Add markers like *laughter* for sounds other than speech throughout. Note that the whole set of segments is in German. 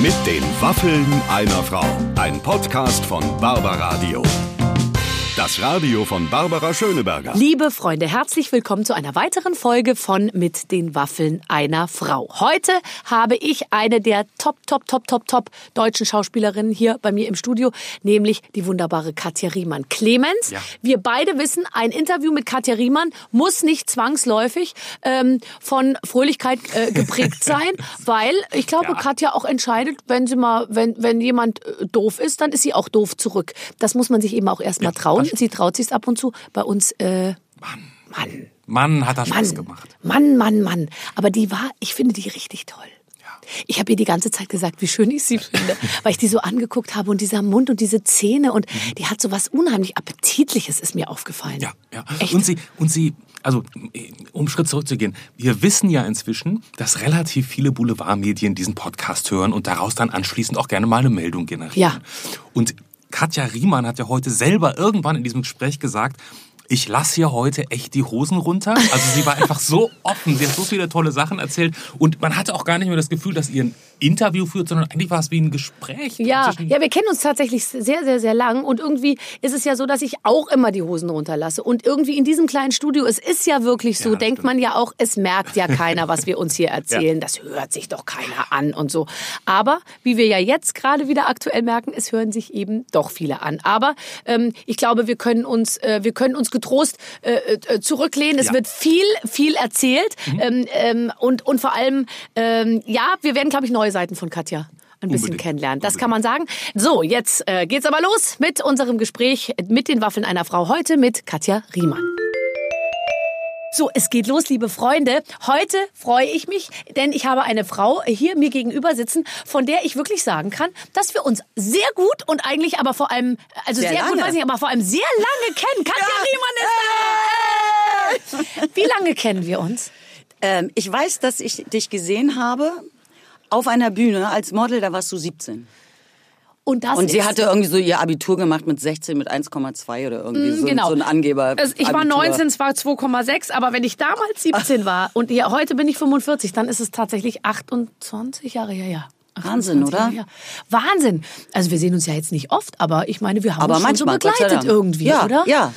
Mit den Waffeln einer Frau. Ein Podcast von Barbaradio. Das Radio von Barbara Schöneberger. Liebe Freunde, herzlich willkommen zu einer weiteren Folge von Mit den Waffeln einer Frau. Heute habe ich eine der top, top, top, top, top deutschen Schauspielerinnen hier bei mir im Studio, nämlich die wunderbare Katja Riemann. Clemens, Ja. wir beide wissen, ein Interview mit Katja Riemann muss nicht zwangsläufig ähm, von Fröhlichkeit äh, geprägt *laughs* sein, weil ich glaube, Ja. Katja auch entscheidet, wenn sie mal, wenn, wenn jemand äh, doof ist, dann ist sie auch doof zurück. Das muss man sich eben auch erstmal Ja, trauen. Das Sie traut sich ab und zu. Bei uns, äh, Mann, Mann, Mann, hat das Spaß Mann, gemacht. Mann, Mann, Mann. Aber die war, ich finde die richtig toll. Ich habe ihr die ganze Zeit gesagt, wie schön ich sie finde, weil ich die so angeguckt habe und dieser Mund und diese Zähne und die hat so was unheimlich appetitliches ist mir aufgefallen. Ja, ja. Echt? Und sie, und sie, also um einen Schritt zurückzugehen, wir wissen ja inzwischen, dass relativ viele Boulevardmedien diesen Podcast hören und daraus dann anschließend auch gerne mal eine Meldung generieren. Ja. Und Katja Riemann hat ja heute selber irgendwann in diesem Gespräch gesagt, ich lasse hier heute echt die Hosen runter. Also sie war einfach so offen, sie hat so viele tolle Sachen erzählt und man hatte auch gar nicht mehr das Gefühl, dass ihr Interview führt, sondern eigentlich war es wie ein Gespräch. Ja, ja, wir kennen uns tatsächlich sehr, sehr, sehr lang und irgendwie ist es ja so, dass ich auch immer die Hosen runterlasse und irgendwie in diesem kleinen Studio, es ist ja wirklich so, Ja, denkt stimmt. man ja auch, es merkt ja keiner, was wir uns hier *laughs* erzählen, das hört sich doch keiner an und so. Aber wie wir ja jetzt gerade wieder aktuell merken, es hören sich eben doch viele an. Aber ähm, ich glaube, wir können uns, äh, wir können uns getrost äh, äh, zurücklehnen. Es Ja. Mhm. wird viel, viel erzählt ähm, ähm, und und vor allem, ähm, ja, wir werden, glaube ich, neue Seiten von Katja ein bisschen Unbedingt. kennenlernen. Das kann man sagen. So, jetzt äh, geht's aber los mit unserem Gespräch mit den Waffeln einer Frau. Heute mit Katja Riemann. So, es geht los, liebe Freunde. Heute freue ich mich, denn ich habe eine Frau hier mir gegenüber sitzen, von der ich wirklich sagen kann, dass wir uns sehr gut und eigentlich aber vor allem, also sehr, Sehr gut, lange. weiß ich, aber vor allem sehr lange kennen. Katja Riemann ist da. Wie lange kennen wir uns? Ähm, ich weiß, dass ich dich gesehen habe auf einer Bühne als Model, da warst du 17. Und das Und sie hatte irgendwie so ihr Abitur gemacht mit 16, mit 1,2 oder irgendwie so, genau. so ein Angeber. Also ich war Abitur. 19, es war 2,6, aber wenn ich damals 17 war *laughs* und ja, heute bin ich 45, dann ist es tatsächlich 28 Jahre her, ja. Wahnsinn, 28 oder? Jahre. Wahnsinn. Also wir sehen uns ja jetzt nicht oft, aber ich meine, wir haben Aber uns schon so begleitet irgendwie, Ja, oder? ja.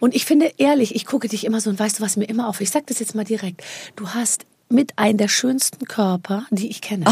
Und ich finde ehrlich, ich gucke dich immer so und weißt du, was mir immer auf. Ich sag das jetzt mal direkt. Du hast mit einem der schönsten Körper, die ich kenne.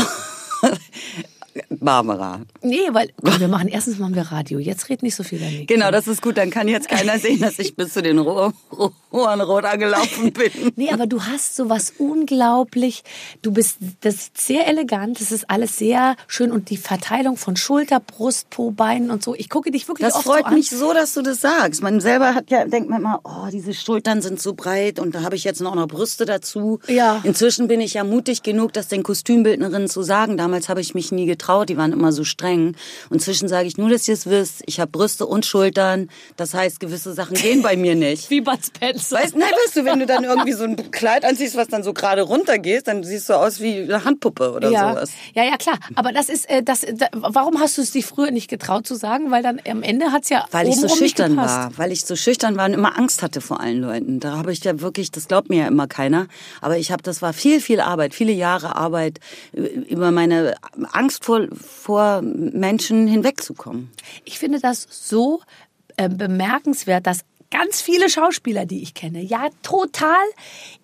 *laughs* Barbara. Nee, weil *laughs* komm, wir machen erstens machen wir Radio. Jetzt red nicht so viel daneben. Genau, das ist gut. Dann kann jetzt keiner sehen, dass ich bis zu den Ro- Ro- Ohren rot angelaufen *laughs* bin. Nee, aber du hast so was unglaublich. Du bist das ist sehr elegant. Das ist alles sehr schön und die Verteilung von Schulter, Brust, Po, Beinen und so. Ich gucke dich wirklich Das oft freut so an. mich so, dass du das sagst. Man selber hat ja, denkt man immer, oh, diese Schultern sind so breit und da habe ich jetzt noch, noch Brüste dazu. Ja. Inzwischen bin ich ja mutig genug, das den Kostümbildnerinnen zu sagen. Damals habe ich mich nie getraut, die waren immer so streng. Und inzwischen sage ich nur, dass ihr es wisst, ich habe Brüste und Schultern. Das heißt, gewisse Sachen gehen bei mir nicht. *laughs* Wie Bud Spencer. Weißt, nein, weißt du, wenn du dann irgendwie so ein Kleid anziehst, was dann so gerade runtergeht, dann siehst du aus wie eine Handpuppe oder ja. sowas. ja, ja, klar. Aber das ist, äh, das, da, warum hast du es dich früher nicht getraut zu sagen? Weil dann am Ende hat's ja Weil ich so schüchtern war, weil ich so schüchtern war und immer Angst hatte vor allen Leuten. Da habe ich ja wirklich, das glaubt mir ja immer keiner, aber ich habe, das war viel, viel Arbeit, viele Jahre Arbeit, ü- über meine Angst vor, vor Menschen hinwegzukommen. Ich finde das so äh, bemerkenswert, dass ganz viele Schauspieler, die ich kenne, ja total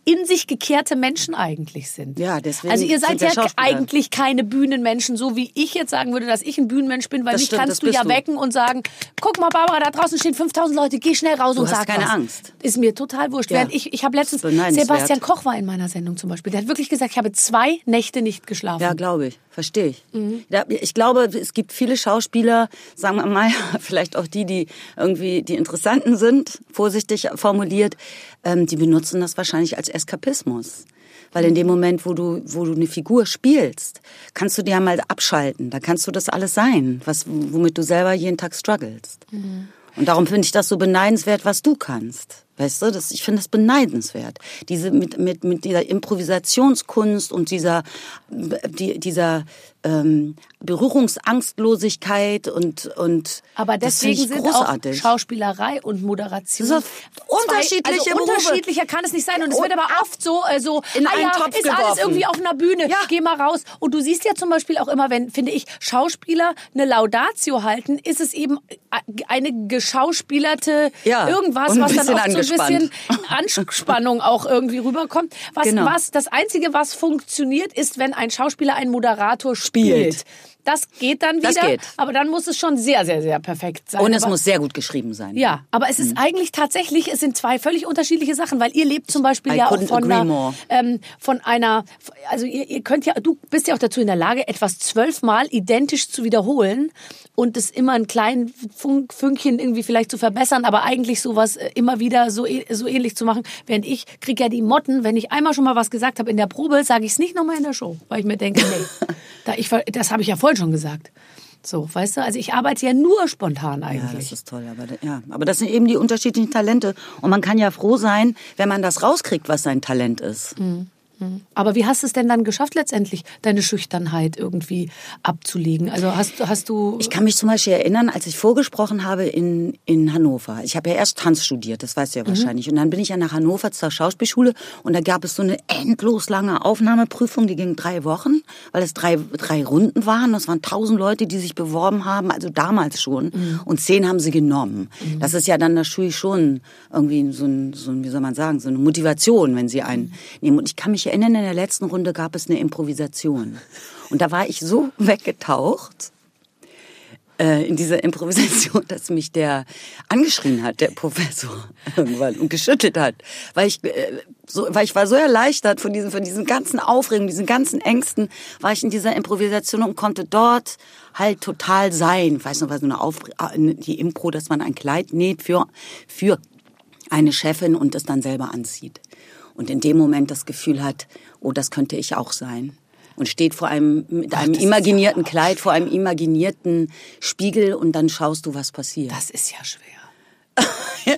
in sich gekehrte Menschen eigentlich sind. Ja, deswegen Also ihr seid ja eigentlich keine Bühnenmenschen, so wie ich jetzt sagen würde, dass ich ein Bühnenmensch bin, weil Das mich stimmt, kannst du ja du. wecken und sagen, guck mal Barbara, da draußen stehen 5000 Leute, geh schnell raus Du und hast sag keine was. Angst. Ist mir total wurscht. Ja. Während ich ich habe letztens. Sebastian Koch war in meiner Sendung zum Beispiel. Der hat wirklich gesagt, ich habe zwei Nächte nicht geschlafen. Ja, glaube ich. Verstehe ich. Mhm. Ich glaube, es gibt viele Schauspieler, sagen wir mal, *laughs* vielleicht auch die, die irgendwie die Interessanten sind, vorsichtig formuliert, ähm, die benutzen das wahrscheinlich als Eskapismus. Weil in dem Moment, wo du, wo du eine Figur spielst, kannst du dir ja mal abschalten. Da kannst du das alles sein, was, womit du selber jeden Tag strugglest. Und darum finde ich das so beneidenswert, was du kannst. Weißt du, das, ich finde das beneidenswert. Diese, mit, mit, mit dieser Improvisationskunst und dieser, die, dieser ähm, Berührungsangstlosigkeit und, und Aber deswegen sind auch großartig. Schauspielerei und Moderation Das unterschiedliche zwei, also Berufe. unterschiedlicher kann es nicht sein und es wird aber oft so äh, so in ah ja, Topf ist alles geworfen. irgendwie auf einer Bühne Ja. geh mal raus und du siehst ja zum Beispiel auch immer wenn finde ich Schauspieler eine Laudatio halten ist es eben eine geschauspielerte Ja, irgendwas ein was dann auch so ein bisschen angespannt. *laughs* Anspannung auch irgendwie rüberkommt was Genau. was das einzige was funktioniert ist wenn ein Schauspieler einen Moderator spielt, Spielt. Das geht dann wieder, Das geht. aber dann muss es schon sehr, sehr, sehr perfekt sein. Und es aber, muss sehr gut geschrieben sein. ja, aber es ist Mhm. eigentlich tatsächlich, es sind zwei völlig unterschiedliche Sachen, weil ihr lebt zum Beispiel I ja auch von einer, ähm, von einer, also ihr, ihr könnt ja, du bist ja auch dazu in der Lage, etwas zwölfmal identisch zu wiederholen und es immer ein kleinen Funk, Fünkchen irgendwie vielleicht zu verbessern, aber eigentlich sowas äh, immer wieder so, äh- so ähnlich zu machen. Während ich krieg ja die Motten, wenn ich einmal schon mal was gesagt habe in der Probe, sage ich es nicht nochmal in der Show, weil ich mir denke, nee, *laughs* da ich, das habe ich ja vorhin schon gesagt. So, weißt du, also ich arbeite ja nur spontan Ja, eigentlich. das ist toll. Aber, ja. aber das sind eben die unterschiedlichen Talente. Und man kann ja froh sein, wenn man das rauskriegt, was sein Talent ist. Aber wie hast du es denn dann geschafft, letztendlich deine Schüchternheit irgendwie abzulegen? Also hast, hast du. Ich kann mich zum Beispiel erinnern, als ich vorgesprochen habe in, in Hannover. Ich habe ja erst Tanz studiert, das weißt du ja wahrscheinlich. Und dann bin ich ja nach Hannover zur Schauspielschule und da gab es so eine endlos lange Aufnahmeprüfung, die ging drei Wochen, weil es drei, drei Runden waren. Das waren tausend Leute, die sich beworben haben, also damals schon. Und zehn haben sie genommen. Das ist ja dann natürlich schon irgendwie so ein, so ein, wie soll man sagen, so eine Motivation, wenn sie einen nehmen. Und ich kann mich erinnern, in der letzten Runde gab es eine Improvisation. Und da war ich so *laughs* weggetaucht, äh, in dieser Improvisation, *laughs* dass mich der angeschrien hat, der Professor, *laughs* irgendwann und geschüttelt hat, weil ich äh, so, weil ich war so erleichtert von diesen, von diesen ganzen Aufregungen, diesen ganzen Ängsten, war ich in dieser Improvisation und konnte dort halt total sein. Ich weiß noch, was so eine Auf, äh, die Impro, dass man ein Kleid näht für, für eine Chefin und es dann selber anzieht. Und in dem Moment das Gefühl hat, oh, das könnte ich auch sein. Und steht vor einem, mit einem das ist imaginierten ja Kleid, vor einem imaginierten Spiegel und dann schaust du, was passiert. das ist ja schwer.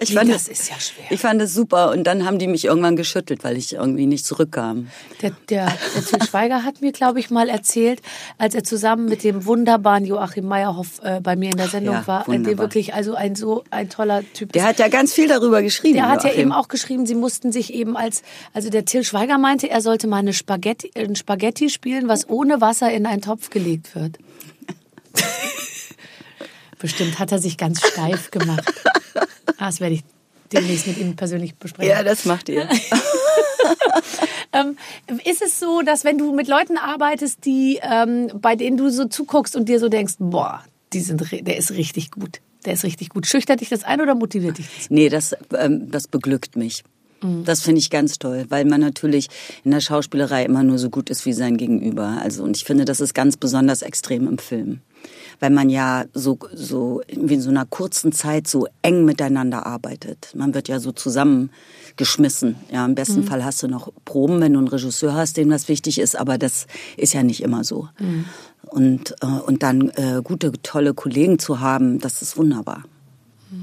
Ich fand das es- ist ja schwer. Ich fand es super und dann haben die mich irgendwann geschüttelt, weil ich irgendwie nicht zurückkam. Der, der, der Til Schweiger hat mir, glaube ich, mal erzählt, als er zusammen mit dem wunderbaren Joachim Meyerhoff äh, bei mir in der Sendung Ja, war, äh, der wunderbar. wirklich also ein so ein toller Typ Der ist. hat ja ganz viel darüber geschrieben. Der hat ja Joachim. eben auch geschrieben, sie mussten sich eben als, also der Till Schweiger meinte, er sollte mal eine Spaghetti, ein Spaghetti spielen, was ohne Wasser in einen Topf gelegt wird. *laughs* Bestimmt hat er sich ganz steif gemacht. Ah, Das werde ich demnächst mit ihm persönlich besprechen. Ja, das macht ihr. *laughs* Ähm, ist es so, dass wenn du mit Leuten arbeitest, die, ähm, bei denen du so zuguckst und dir so denkst, boah, die sind, der ist richtig gut. Der ist richtig gut. Schüchtert dich das ein oder motiviert dich das? Nee, das, ähm, das beglückt mich. Das finde ich ganz toll, weil man natürlich in der Schauspielerei immer nur so gut ist wie sein Gegenüber. Also und ich finde, das ist ganz besonders extrem im Film, weil man ja so so wie in so einer kurzen Zeit so eng miteinander arbeitet. Man wird ja so zusammengeschmissen. Ja, im besten Fall hast du noch Proben, wenn du einen Regisseur hast, dem das wichtig ist, aber das ist ja nicht immer so. Und äh, und dann äh, gute tolle Kollegen zu haben, das ist wunderbar.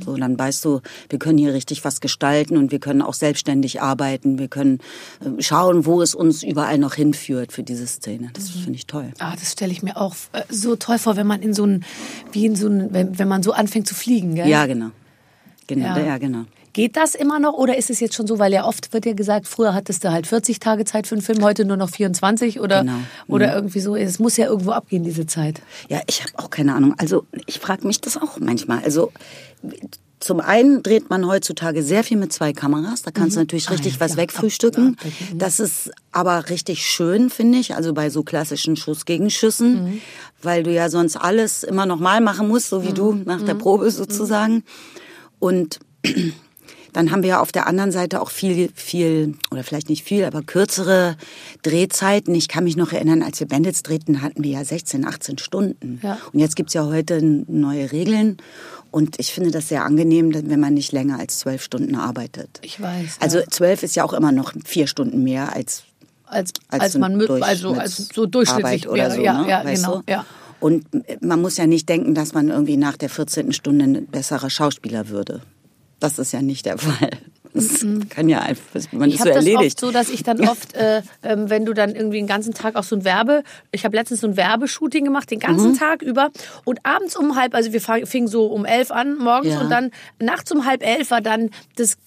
So, dann weißt du, wir können hier richtig was gestalten und wir können auch selbstständig arbeiten. Wir können äh, schauen, wo es uns überall noch hinführt für diese Szene. Das finde ich toll. Ah, das stelle ich mir auch äh, so toll vor, wenn man in so ein, wie in so ein, wenn, wenn man so anfängt zu fliegen, gell? Ja, genau. Genau, Ja. ja, genau. Geht das immer noch oder ist es jetzt schon so, weil ja oft wird ja gesagt, früher hattest du halt 40 Tage Zeit für einen Film, heute nur noch 24 oder, Genau. oder irgendwie so. Es muss ja irgendwo abgehen, diese Zeit. Ja, ich habe auch keine Ahnung. Also ich frage mich das auch manchmal. Also zum einen dreht man heutzutage sehr viel mit zwei Kameras. Da kannst du natürlich Ah, richtig ja, was klar. wegfrühstücken. Das ist aber richtig schön, finde ich. Also bei so klassischen Schuss-Gegenschüssen, Mhm. weil du ja sonst alles immer nochmal machen musst, so wie du Mhm. nach der Probe sozusagen. Und *clears throat* dann haben wir ja auf der anderen Seite auch viel, viel, oder vielleicht nicht viel, aber kürzere Drehzeiten. Ich kann mich noch erinnern, als wir Bandits drehten, hatten wir ja 16, 18 Stunden. Ja. Und jetzt gibt's ja heute neue Regeln. Und ich finde das sehr angenehm, wenn man nicht länger als zwölf Stunden arbeitet. Ich weiß. Also zwölf ist ja auch immer noch vier Stunden mehr als als, als, als, man mü- also als so durchschnittlich Arbeit oder wäre. so, ja, ne? ja, weißt genau. du? Ja. Und man muss ja nicht denken, dass man irgendwie nach der 14. Stunde ein besserer Schauspieler würde. Das ist ja nicht der *laughs* Fall. Das kann ja einfach, man Ich ist so habe das erledigt. oft so, dass ich dann *laughs* oft, äh, ähm, wenn du dann irgendwie den ganzen Tag auch so ein Werbe, ich habe letztens so ein Werbeshooting gemacht, den ganzen Mhm. Tag über und abends um halb, also wir fingen so um elf an morgens Ja. und dann nachts um halb elf war dann das,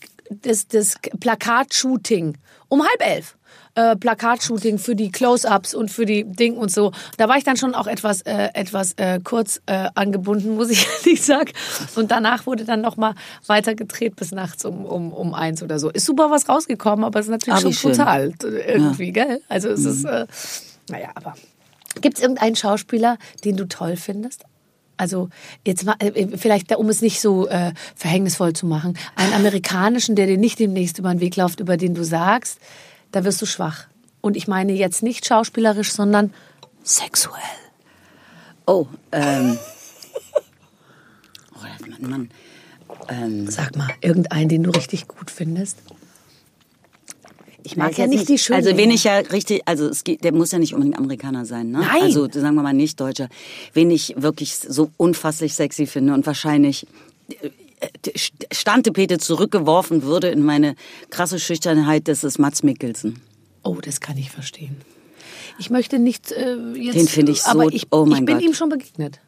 das, das Plakatshooting. Um halb elf. Äh, Plakatshooting für die Close-ups und für die Ding und so. Da war ich dann schon auch etwas, äh, etwas äh, kurz äh, angebunden, *laughs* muss ich ehrlich sagen. Und danach wurde dann noch mal weiter gedreht bis nachts um, um, um eins oder so. Ist super was rausgekommen, aber es ist natürlich Ah, wie schon brutal irgendwie, gell? Also es ist, äh, naja, aber gibt es irgendeinen Schauspieler, den du toll findest? Also jetzt mal, äh, vielleicht, um es nicht so äh, verhängnisvoll zu machen, einen amerikanischen, der dir nicht demnächst über den Weg läuft, über den du sagst, da wirst du schwach. Und ich meine jetzt nicht schauspielerisch, sondern sexuell. Oh, ähm. *laughs* Oh, Mann, Mann. Ähm, Sag mal, irgendeinen, den du richtig gut findest. Ich mag ja nicht die Schönen. Also wen ich ja richtig, also es geht, der muss ja nicht unbedingt Amerikaner sein, ne? Nein. Also sagen wir mal nicht Deutscher. Wen ich wirklich so unfasslich sexy finde und wahrscheinlich Standtepete zurückgeworfen würde in meine krasse Schüchternheit, das ist Mats Mikkelsen. Oh, das kann ich verstehen. Ich möchte nicht äh, jetzt. Den finde ich so- Aber ich, oh mein ich bin Gott. ihm schon begegnet.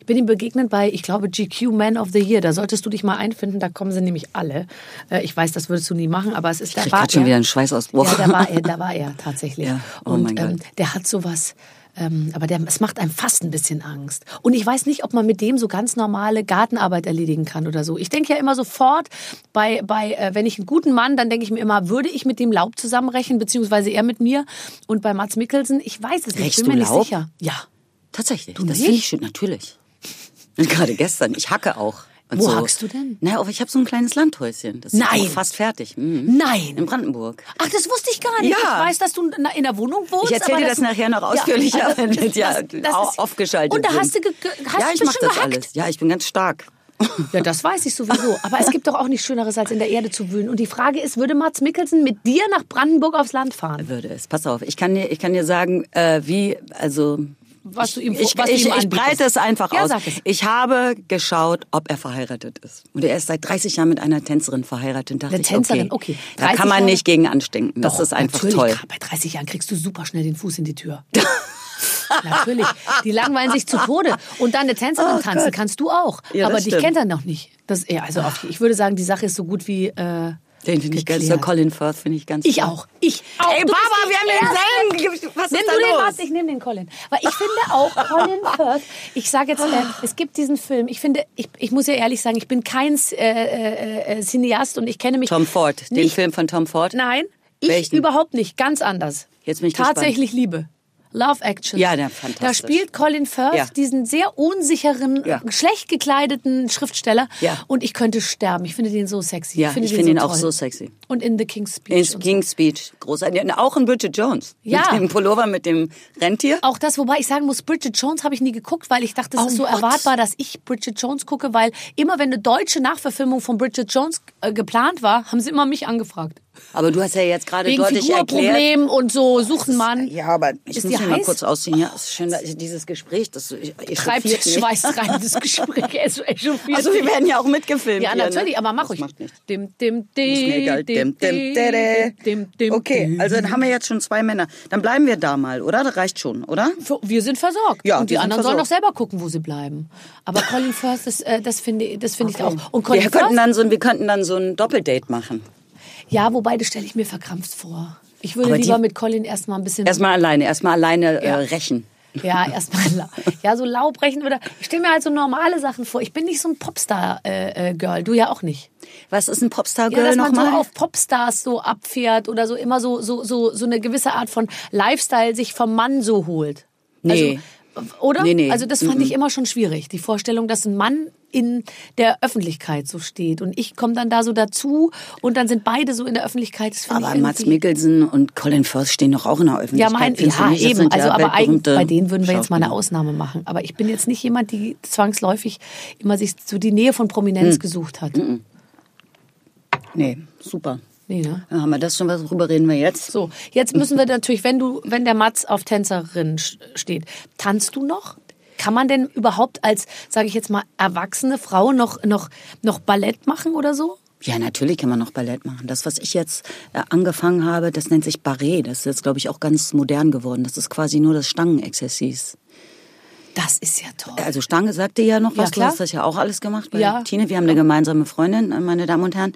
Ich bin ihm begegnet bei, ich glaube, GQ Man of the Year. Da solltest du dich mal einfinden. Da kommen sie nämlich alle. Äh, ich weiß, das würdest du nie machen, aber es ist Ich da war schon er. wieder einen Schweißausbruch. Ja, da war er, da war er tatsächlich. *laughs* Ja, oh Und mein Gott. Ähm, der hat sowas. Ähm, aber der, es macht einem fast ein bisschen Angst. Und ich weiß nicht, ob man mit dem so ganz normale Gartenarbeit erledigen kann oder so. Ich denke ja immer sofort, bei, bei äh, wenn ich einen guten Mann, dann denke ich mir immer, würde ich mit dem Laub zusammenrechnen, beziehungsweise er mit mir. Und bei Mats Mikkelsen, ich weiß es nicht, ich bin mir Laub? nicht sicher. Ja. Tatsächlich, Du das finde ich schön, natürlich. Und *laughs* gerade gestern, ich hacke auch. Und Wo so. hackst du denn? Na, aber ich habe so ein kleines Landhäuschen. Das ist Nein. auch fast fertig. Mhm. Nein. In Brandenburg. Ach, das wusste ich gar nicht. Ja. Ich weiß, dass du in der Wohnung wohnst. Ich erzähle dir das dass- nachher noch Ja, ausführlicher, also, wenn wir *laughs* ja au- ist- aufgeschaltet Und da sind. hast du, hast ja, ich bestimmt das gehackt. alles. Ja, ich bin ganz stark. *laughs* Ja, das weiß ich sowieso. Aber es gibt doch auch nichts Schöneres, als in der Erde zu wühlen. Und die Frage ist, würde Mats Mikkelsen mit dir nach Brandenburg aufs Land fahren? Würde es. Pass auf, ich kann dir, ich kann dir sagen, äh, wie, also. Was du ihm- ich, was du ich, ihm ich breite es einfach Ja, aus. es. Ich habe geschaut, ob er verheiratet ist. Und er ist seit 30 Jahren mit einer Tänzerin verheiratet. Dachte Eine ich, Tänzerin, okay. okay. Da 30 kann man Jahre? nicht gegen anstinken. Das ist einfach natürlich. toll. Bei 30 Jahren kriegst du super schnell den Fuß in die Tür. *laughs* natürlich. Die langweilen sich zu Tode. Und dann eine Tänzerin tanzen kannst du auch. Oh Ja, Aber dich stimmt. kennt er noch nicht. Das, ja, also ich würde sagen, die Sache ist so gut wie. Äh, Den finde ich ganz, so Colin Firth finde ich ganz Ich toll. auch. Ich auch. Ey, Du Baba, wir haben denselben. Was Nimm ist du da den, los? warte, ich nehme den Colin. Weil ich finde auch *laughs* Colin Firth, ich sage jetzt, äh, es gibt diesen Film, ich finde, ich, ich muss ja ehrlich sagen, ich bin kein äh, äh, äh, Cineast und ich kenne mich Tom Ford, den nicht, Film von Tom Ford. Nein, ich Welchen? überhaupt nicht, ganz anders. Jetzt bin ich Tatsächlich Liebe. Love Action. Ja, der Da fantastisch. spielt Colin Firth Ja. diesen sehr unsicheren, Ja. schlecht gekleideten Schriftsteller. Ja. Und ich könnte sterben. Ich finde den so sexy. Ja, ich den finde ihn auch so sexy. Und in The King's Speech. In so. King's Speech, großartig. Und Auch in Bridget Jones. Ja. Mit dem Pullover mit dem Rentier. Auch das, wobei ich sagen muss, Bridget Jones habe ich nie geguckt, weil ich dachte, es Oh ist so Gott. erwartbar, dass ich Bridget Jones gucke, weil immer wenn eine deutsche Nachverfilmung von Bridget Jones äh, geplant war, haben sie immer mich angefragt. Aber du hast ja jetzt gerade Wegen deutlich erklärt. Figurproblemen und so, sucht einen Mann. Ja, aber ich Ist muss mich mal kurz ausziehen. Ja, es ist schön, dieses Gespräch, das Treibt *laughs* echauffiert mich. schweißtreibendes Gespräch. Also wir werden ja auch mitgefilmt. Ja, hier, natürlich, ne? aber mach das ruhig. Macht nichts. Dim, dim, egal. dim, Dim, dim, dim, dim, Okay, also dann haben wir jetzt schon zwei Männer. Dann bleiben wir da mal, oder? Das reicht schon, oder? Wir sind versorgt. Ja, und die anderen sollen versorgt. selber gucken, wo sie bleiben. Aber Colin Firth, das, äh, das finde das finde ich auch. Und Colin Wir könnten, dann so, wir könnten dann so ein Doppeldate machen. ja, wobei, das stelle ich mir verkrampft vor. Ich würde lieber mit Colin erstmal ein bisschen. Erstmal alleine, erstmal alleine äh, rächen. Ja, *laughs* erstmal ja, so Laubrechen oder ich stelle mir halt so normale Sachen vor. Ich bin nicht so ein Popstar-Girl, du ja auch nicht. Was ist ein Ja, Popstar-Girl dass man so nochmal? auf Popstars so abfährt oder so immer so so so so eine gewisse Art von Lifestyle sich vom Mann so holt. Nee. Also, oder? Nee, nee. Also das fand ich immer schon schwierig. Die Vorstellung, dass ein Mann in der Öffentlichkeit so steht und ich komme dann da so dazu und dann sind beide so in der Öffentlichkeit. Aber Mats Mikkelsen und Colin Firth stehen doch auch in der Ja, Öffentlichkeit. mein, findest du ja? Das eben. sind ja Also, aber eigentlich, bei denen würden wir jetzt mal eine. Ausnahme machen. Aber ich bin jetzt nicht jemand, die zwangsläufig immer sich so die Nähe von Prominenz Hm. gesucht hat. Nee, super. Nee, ne? Dann haben wir das schon, worüber reden wir jetzt? So, jetzt müssen wir natürlich, wenn du, wenn der Mats auf Tänzerin steht, tanzt du noch? Kann man denn überhaupt als, sage ich jetzt mal, erwachsene Frau noch, noch, noch Ballett machen oder so? Ja, natürlich kann man noch Ballett machen. Das, was ich jetzt äh, angefangen habe, das nennt sich Barré. Das ist jetzt, glaube ich, auch ganz modern geworden. Das ist quasi nur das Stangenexerzice. Das ist ja toll. Also Stange sagte ja noch Ja, was. klar. Du hast das ja auch alles gemacht bei Ja. Tine. Wir haben eine gemeinsame Freundin, äh, meine Damen und Herren.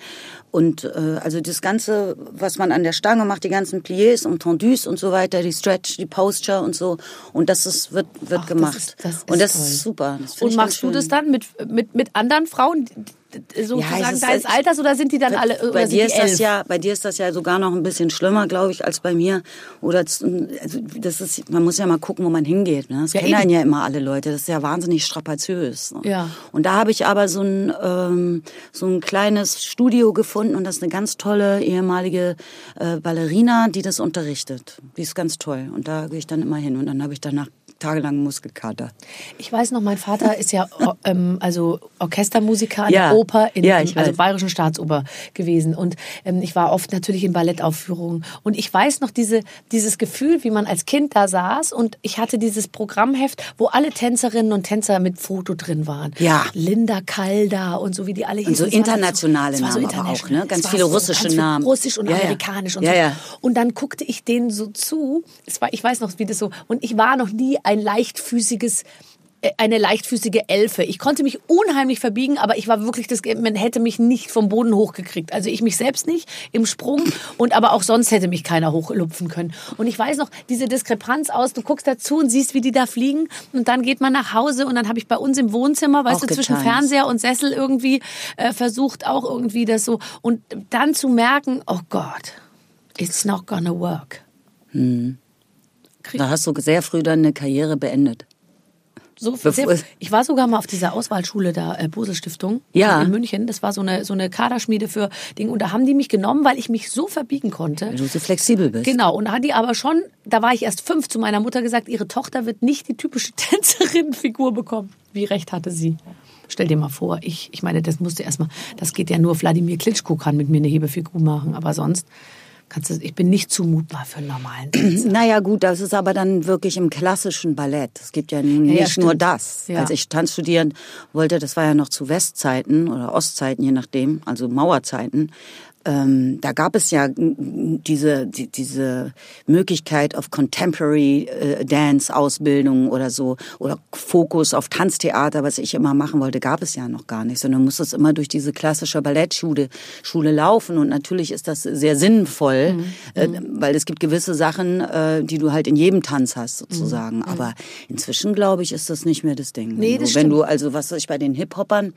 Und äh, also das Ganze, was man an der Stange macht, die ganzen Pliés und Tendus und so weiter, die Stretch, die Posture und so. Und das ist, wird, wird Ach, das gemacht. ist- das ist und das toll. ist super. Das Und machst du das dann mit, mit, mit anderen Frauen, sozusagen ist- deines Alters, oder sind die dann alle oder bei dir ist das elf? ja bei dir ist das ja sogar noch ein bisschen schlimmer glaube ich als bei mir oder also das ist man muss ja mal gucken wo man hingeht ne? das Ja, kennen eben. ja immer alle Leute das ist ja wahnsinnig strapaziös ne? Ja. und da habe ich aber so ein ähm, so ein kleines Studio gefunden und das ist eine ganz tolle ehemalige äh, Ballerina die das unterrichtet die ist ganz toll und da gehe ich dann immer hin und dann habe ich danach tagelang Muskelkater Ich weiß noch, mein Vater ist ja *laughs* ähm, also Orchestermusiker an Ja. der Oper, in, Ja, also weiß. Bayerischen Staatsoper gewesen. Und ähm, ich war oft natürlich in Ballettaufführungen. Und ich weiß noch diese, dieses Gefühl, wie man als Kind da saß. Und ich hatte dieses Programmheft, wo alle Tänzerinnen und Tänzer mit Foto drin waren. Ja. Linda Kalda und so, wie die alle hießen. so war dann internationale so Namen auch, international. ne? Ganz viele so russische ganz Namen. Russisch und Ja, amerikanisch und so. Und dann guckte ich denen so zu. Es war, ich weiß noch, wie das so. Und ich war noch nie ein leichtfüßiges äh, eine leichtfüßige Elfe. Ich konnte mich unheimlich verbiegen, aber ich war wirklich das, man hätte mich nicht vom Boden hochgekriegt. Also ich mich selbst nicht im Sprung und aber auch sonst hätte mich keiner hochlupfen können. Und ich weiß noch, diese Diskrepanz aus, du guckst dazu und siehst, wie die da fliegen und dann geht man nach Hause und dann habe ich bei uns im Wohnzimmer, weißt Auch du, zwischen getanzt. Fernseher und Sessel irgendwie äh, versucht auch irgendwie das so und dann zu merken, oh Gott, it's not gonna work. Da hast du sehr früh dann eine Karriere beendet So sehr, ich war sogar mal auf dieser Auswahlschule da, äh, Bosel Stiftung Ja. in München. Das war so eine, so eine Kaderschmiede für Dinge. Und da haben die mich genommen, weil ich mich so verbiegen konnte. weil du so flexibel bist Genau, und da hat die aber schon, da war ich erst fünf, zu meiner Mutter gesagt, ihre Tochter wird nicht die typische *laughs* Tänzerin-Figur bekommen. Wie recht hatte sie? Stell dir mal vor, ich, ich meine, das musste erstmal, das geht ja nur, Wladimir Klitschko kann mit mir eine Hebefigur machen, aber sonst kannst du, ich bin nicht zumutbar für einen normalen *clears throat* Tänzer. Naja, gut, das ist aber dann wirklich im klassischen Ballett. Es gibt ja nun Ja, ja, nicht nur das. Ja. Als ich Tanz studieren wollte, das war ja noch zu Westzeiten oder Ostzeiten, je nachdem, also Mauerzeiten. Ähm, da gab es ja diese, die, diese Möglichkeit auf Contemporary äh, Dance Ausbildung oder so oder Fokus auf Tanztheater, was ich immer machen wollte, gab es ja noch gar nicht, sondern musste es immer durch diese klassische Ballettschule Schule laufen und natürlich ist das sehr sinnvoll, Mhm. äh, weil es gibt gewisse Sachen, äh, die du halt in jedem Tanz hast sozusagen, Mhm. aber inzwischen glaube ich, ist das nicht mehr das Ding. Nee, wenn, das du, wenn du also was weiß ich bei den Hip-Hoppern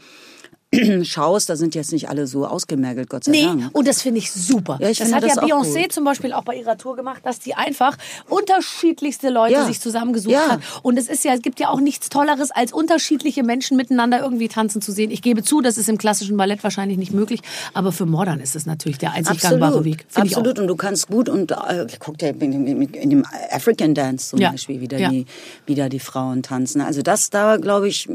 *clears throat* schaust, da sind jetzt nicht alle so ausgemergelt, Gott sei Nee, Dank. und das finde ich super. Ja, ich das hat das ja Beyoncé zum Beispiel auch bei ihrer Tour gemacht, dass die einfach unterschiedlichste Leute Ja. sich zusammengesucht Ja. hat. Und es ist ja, es gibt ja auch nichts Tolleres, als unterschiedliche Menschen miteinander irgendwie tanzen zu sehen. Ich gebe zu, das ist im klassischen Ballett wahrscheinlich nicht möglich, aber für Modern ist es natürlich der einzig gangbare Weg. Auch. Absolut. Und du kannst gut und äh, guck dir in, dem African Dance zum. Beispiel wieder die wieder die Frauen tanzen. Also das da glaube ich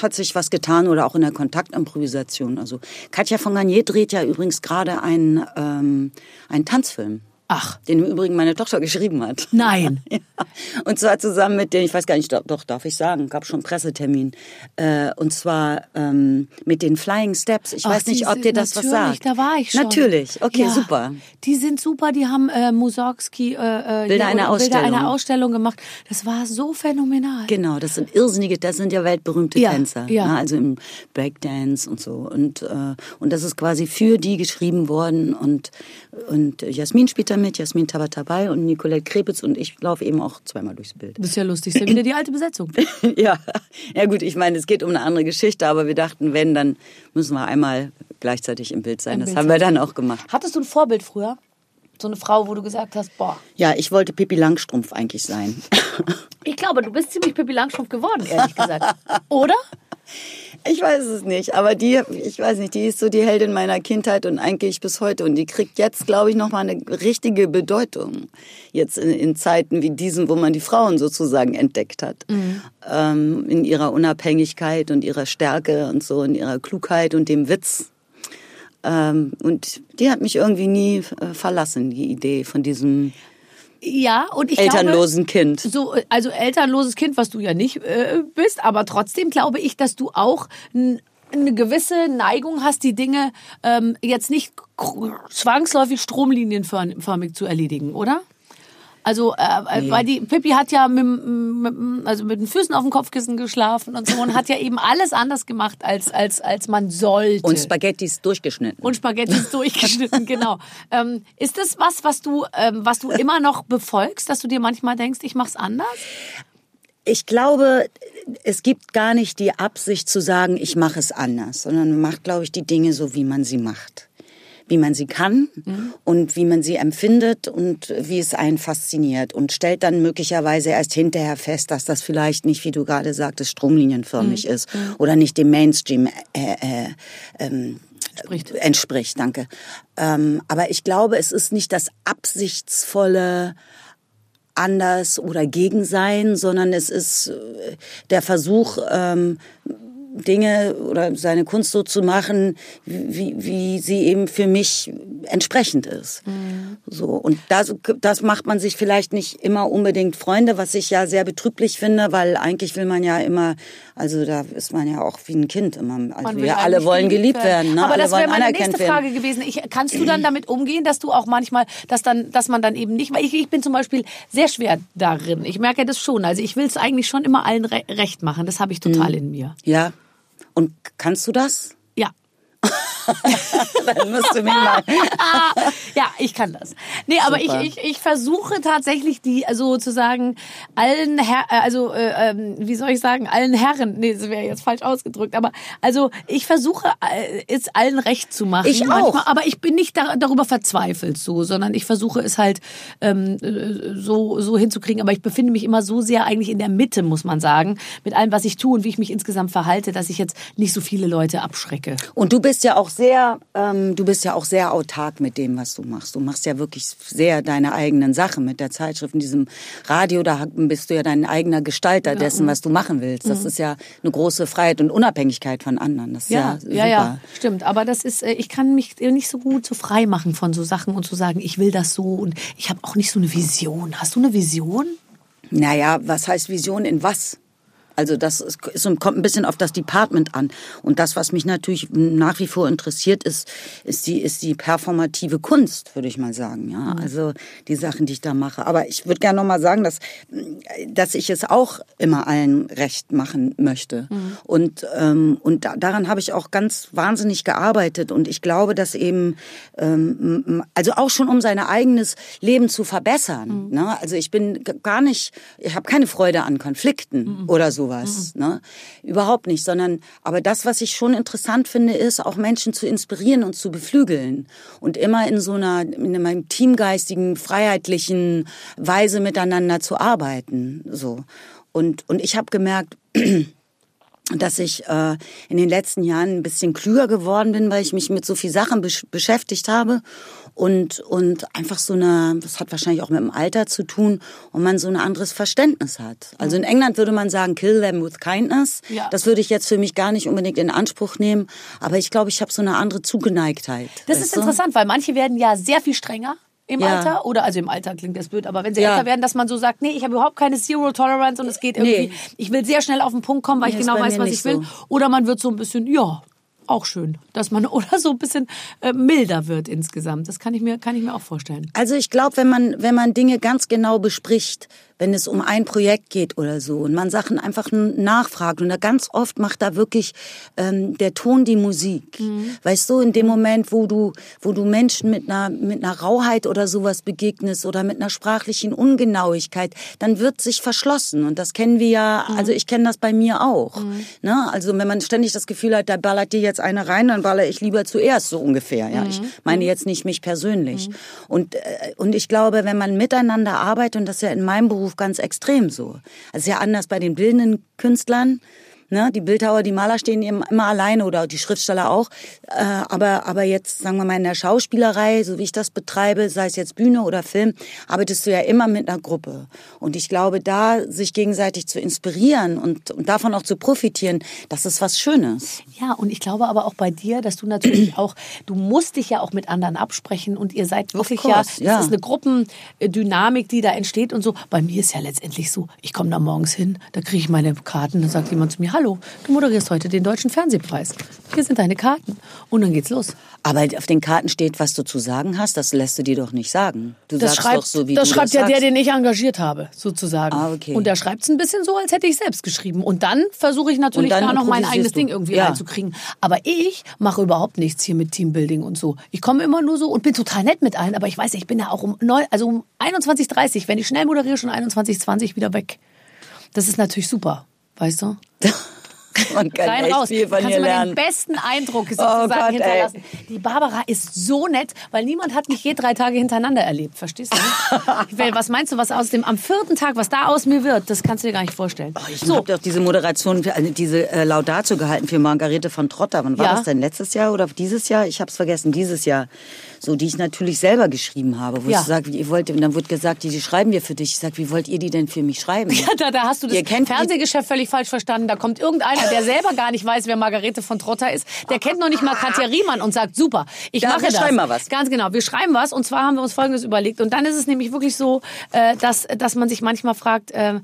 hat sich was getan oder auch in der Kontaktimprovisation. Also Katja von Garnier dreht ja übrigens gerade einen ähm, einen Tanzfilm. Ach. Den im Übrigen meine Tochter geschrieben hat. Nein. *laughs* Ja. Und zwar zusammen mit den, ich weiß gar nicht, doch, darf ich sagen, gab schon einen Pressetermin. Äh, und zwar ähm, mit den Flying Steps. Ich Ach, weiß nicht, ob dir das was natürlich, sagt. da war ich schon. Natürlich, okay, Ja, super. Die sind super, die haben äh, Mussorgsky äh, äh, Bilder hier- einer Bilder Ausstellung. einer Ausstellung gemacht. Das war so phänomenal. Genau, das sind irrsinnige, das sind ja weltberühmte Ja, Tänzer, ja. Ne? also im Breakdance und so. Und, äh, und das ist quasi für die geschrieben worden. Und, und Jasmin spielt da mit, Jasmin Tabatabai und Nicolette Krepitz und ich laufe eben auch zweimal durchs Bild. Das ist ja lustig, ist ja wieder die alte Besetzung. *laughs* ja. ja gut, ich meine, es geht um eine andere Geschichte, aber wir dachten, wenn, dann müssen wir einmal gleichzeitig im Bild sein. Im das Bild haben wir dann auch gemacht. Hattest du ein Vorbild früher? So eine Frau, wo du gesagt hast, boah, Ja, ich wollte Pippi Langstrumpf eigentlich sein. ich glaube, du bist ziemlich Pippi Langstrumpf geworden, ehrlich gesagt. Oder? *laughs* Ich weiß es nicht, aber die, ich weiß nicht, die ist so die Heldin meiner Kindheit und eigentlich bis heute. Und die kriegt jetzt, glaube ich, nochmal eine richtige Bedeutung. Jetzt in, in Zeiten wie diesen, wo man die Frauen sozusagen entdeckt hat. Ähm, in ihrer Unabhängigkeit und ihrer Stärke und so, in ihrer Klugheit und dem Witz. Ähm, und die hat mich irgendwie nie äh, verlassen, die Idee von diesem Ja, und ich elternlosen glaube, Kind. So, also elternloses Kind, was du ja nicht äh, bist, aber trotzdem glaube ich, dass du auch eine gewisse Neigung hast, die Dinge ähm, jetzt nicht zwangsläufig stromlinienförmig zu erledigen, oder? Also, äh, nee. weil die Pippi hat ja mit, mit, also mit den Füßen auf dem Kopfkissen geschlafen und so und hat ja eben alles anders gemacht, als, als, als man sollte. Und Spaghettis durchgeschnitten. Und Spaghettis durchgeschnitten, *laughs* genau. Ähm, ist das was, was du, ähm, was du immer noch befolgst, dass du dir manchmal denkst, ich mach's anders? Ich glaube, es gibt gar nicht die Absicht zu sagen, ich mache es anders, sondern man macht, glaube ich, die Dinge so, wie man sie macht wie man sie kann mhm. und wie man sie empfindet und wie es einen fasziniert und stellt dann möglicherweise erst hinterher fest, dass das vielleicht nicht, wie du gerade sagtest, stromlinienförmig mhm. ist mhm. oder nicht dem Mainstream äh, äh, ähm, entspricht. entspricht. Danke. Ähm, aber ich glaube, es ist nicht das absichtsvolle anders oder gegen sein, sondern es ist äh, der Versuch, ähm, Dinge oder seine Kunst so zu machen, wie, wie sie eben für mich entsprechend ist. Mhm. So und das, das macht man sich vielleicht nicht immer unbedingt Freunde, was ich ja sehr betrüblich finde, weil eigentlich will man ja immer, also da ist man ja auch wie ein Kind immer. Also wir alle wollen geliebt werden. ne? Aber alle das wäre meine nächste Frage gewesen. Ich, kannst du dann damit umgehen, dass du auch manchmal, dass dann, dass man dann eben nicht, weil ich, ich bin zum Beispiel sehr schwer darin. Ich merke das schon. Also ich will es eigentlich schon immer allen recht machen. Das habe ich total mhm. in mir. Ja, und kannst du das? Ja. *laughs* Dann musst du mir mal. *laughs* ja, ich kann das. Nee, aber ich, ich, ich versuche tatsächlich die, also sozusagen allen, Her äh, also äh, ähm, wie soll ich sagen, allen Herren, nee, das wäre jetzt falsch ausgedrückt, aber also ich versuche äh, es allen recht zu machen. Ich manchmal, auch. aber ich bin nicht da, darüber verzweifelt so, sondern ich versuche es halt ähm, äh, so, so hinzukriegen. Aber ich befinde mich immer so sehr eigentlich in der Mitte, muss man sagen, mit allem, was ich tue und wie ich mich insgesamt verhalte, dass ich jetzt nicht so viele Leute abschrecke. Und du bist ja auch sehr, ähm, du bist ja auch sehr autark mit dem, was du machst. Du machst ja wirklich sehr deine eigenen Sachen mit der Zeitschrift, in diesem Radio, da bist du ja dein eigener Gestalter ja. dessen, was du machen willst. Das mhm. ist ja eine große Freiheit und Unabhängigkeit von anderen. Das ist ja, ja, ja, ja, stimmt. Aber das ist, äh, ich kann mich nicht so gut so frei machen von so Sachen und zu sagen, ich will das so und ich habe auch nicht so eine Vision. Hast du eine Vision? Naja, was heißt Vision in was? Also das ist, kommt ein bisschen auf das Department an. Und das, was mich natürlich nach wie vor interessiert, ist, ist die, ist die performative Kunst, würde ich mal sagen. Ja, mhm. also die Sachen, die ich da mache. Aber ich würde gerne noch mal sagen, dass, dass ich es auch immer allen recht machen möchte. Mhm. Und, ähm, und da, daran habe ich auch ganz wahnsinnig gearbeitet. Und ich glaube, dass eben, ähm, also auch schon um sein eigenes Leben zu verbessern. Mhm. Ne? Also ich bin gar nicht, ich habe keine Freude an Konflikten mhm. oder so sowas. Mhm. Ne? Überhaupt nicht, sondern aber das, was ich schon interessant finde, ist auch Menschen zu inspirieren und zu beflügeln und immer in so einer in einem teamgeistigen, freiheitlichen Weise miteinander zu arbeiten. So und und ich habe gemerkt *clears throat* dass ich äh, in den letzten Jahren ein bisschen klüger geworden bin, weil ich mich mit so viel Sachen besch beschäftigt habe und und einfach so eine, das hat wahrscheinlich auch mit dem Alter zu tun, und man so ein anderes Verständnis hat. Also in England würde man sagen, kill them with kindness. Ja. Das würde ich jetzt für mich gar nicht unbedingt in Anspruch nehmen, aber ich glaube, ich habe so eine andere Zugeneigtheit. Das ist du? interessant, weil manche werden ja sehr viel strenger im ja. Alter oder also im Alter klingt das blöd, aber wenn sie ja. älter werden, dass man so sagt, nee, ich habe überhaupt keine Zero Tolerance und es geht irgendwie, nee. ich will sehr schnell auf den Punkt kommen, weil nee, ich genau weiß, was ich will. So. Oder man wird so ein bisschen, ja, auch schön, dass man *laughs* oder so ein bisschen äh, milder wird insgesamt. Das kann ich mir kann ich mir auch vorstellen. Also ich glaube, wenn man wenn man Dinge ganz genau bespricht, wenn es um ein Projekt geht oder so und man Sachen einfach nachfragt und da ganz oft macht da wirklich ähm, der Ton die Musik. Mhm. Weißt du, in dem Moment, wo du wo du Menschen mit einer mit einer Rauheit oder sowas begegnest oder mit einer sprachlichen Ungenauigkeit, dann wird sich verschlossen und das kennen wir ja, mhm. also ich kenne das bei mir auch. Mhm. Ne? Also wenn man ständig das Gefühl hat, da ballert dir jetzt einer rein, dann baller ich lieber zuerst so ungefähr. Ja, ich mhm. meine mhm. jetzt nicht mich persönlich. Mhm. Und äh, und ich glaube, wenn man miteinander arbeitet und das ist ja in meinem Beruf Beruf ganz extrem so. Also ja anders bei den bildenden Künstlern. Ne? Die Bildhauer, die Maler stehen immer alleine oder die Schriftsteller auch. Äh, aber, aber jetzt, sagen wir mal, in der Schauspielerei, so wie ich das betreibe, sei es jetzt Bühne oder Film, arbeitest du ja immer mit einer Gruppe. Und ich glaube, da sich gegenseitig zu inspirieren und, und davon auch zu profitieren, das ist was Schönes. Ja, und ich glaube aber auch bei dir, dass du natürlich auch, du musst dich ja auch mit anderen absprechen und ihr seid wirklich course, ja, das ist eine Gruppendynamik, die da entsteht und so. Bei mir ist ja letztendlich so, ich komme da morgens hin, da kriege ich meine Karten, dann sagt jemand zu mir, hallo, du moderierst heute den Deutschen Fernsehpreis. Hier sind deine Karten. Und dann geht's los. Aber auf den Karten steht, was du zu sagen hast. Das lässt du dir doch nicht sagen. Du Das sagst schreibt, doch so, wie das du schreibt das ja sagst. der, den ich engagiert habe, sozusagen. Ah, okay. Und der schreibt es ein bisschen so, als hätte ich selbst geschrieben. Und dann versuche ich natürlich da noch mein eigenes du. Ding irgendwie Ja. reinzukriegen. Aber ich mache überhaupt nichts hier mit Teambuilding und so. Ich komme immer nur so und bin total nett mit allen. Aber ich weiß, ich bin ja auch um, neun, also um 21.30 wenn ich schnell moderiere, schon 21.20 wieder weg. Das ist natürlich super, weißt du? *laughs* Man kann rein echt raus. viel von Kannst ihr du mal lernen. den besten Eindruck sozusagen Gott, ey. hinterlassen. Die Barbara ist so nett, weil niemand hat mich je drei Tage hintereinander erlebt. Verstehst du? Weil, was meinst du, was aus dem am vierten Tag, was da aus mir wird, das kannst du dir gar nicht vorstellen. Ich so, habe doch diese Moderation, diese äh, Laudatio gehalten für Margarete von Trotter. Wann war Ja. das denn? Letztes Jahr oder dieses Jahr? Ich habe es vergessen. Dieses Jahr. So, die ich natürlich selber geschrieben habe. Wo Ja. ich sage, ihr wollt, und dann wurde gesagt, die, die schreiben wir für dich. Ich sage, wie wollt ihr die denn für mich schreiben? *laughs* ja, da, da hast du das Fernsehgeschäft völlig falsch verstanden. Da kommt irgendeiner, der selber gar nicht weiß, wer Margarete von Trotter ist. Der kennt noch nicht mal Katja Riemann und sagt, super, ich Ja, mache wir das. schreiben mal was. Ganz genau, wir schreiben was. Und zwar haben wir uns Folgendes überlegt. Und dann ist es nämlich wirklich so, äh, dass, dass man sich manchmal fragt, äh,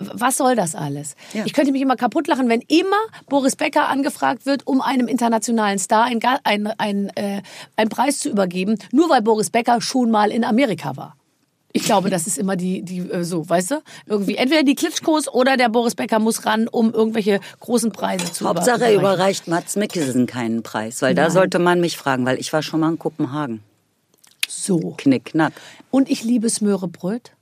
was soll das alles? Ja. Ich könnte mich immer kaputt lachen, wenn immer Boris Becker angefragt wird, um einem internationalen Star ein, ein, ein, äh, einen Preis zu übergeben, nur weil Boris Becker schon mal in Amerika war. Ich glaube, das ist immer die, die äh, so, weißt du? Irgendwie entweder die Klitschkos oder der Boris Becker muss ran, um irgendwelche großen Preise zu Hauptsache, er überreicht Mats Mikkelsen keinen Preis. Weil da Nein. sollte man mich fragen, weil ich war schon mal in Kopenhagen. So. Knick, knack. Und ich liebe Smörebröt.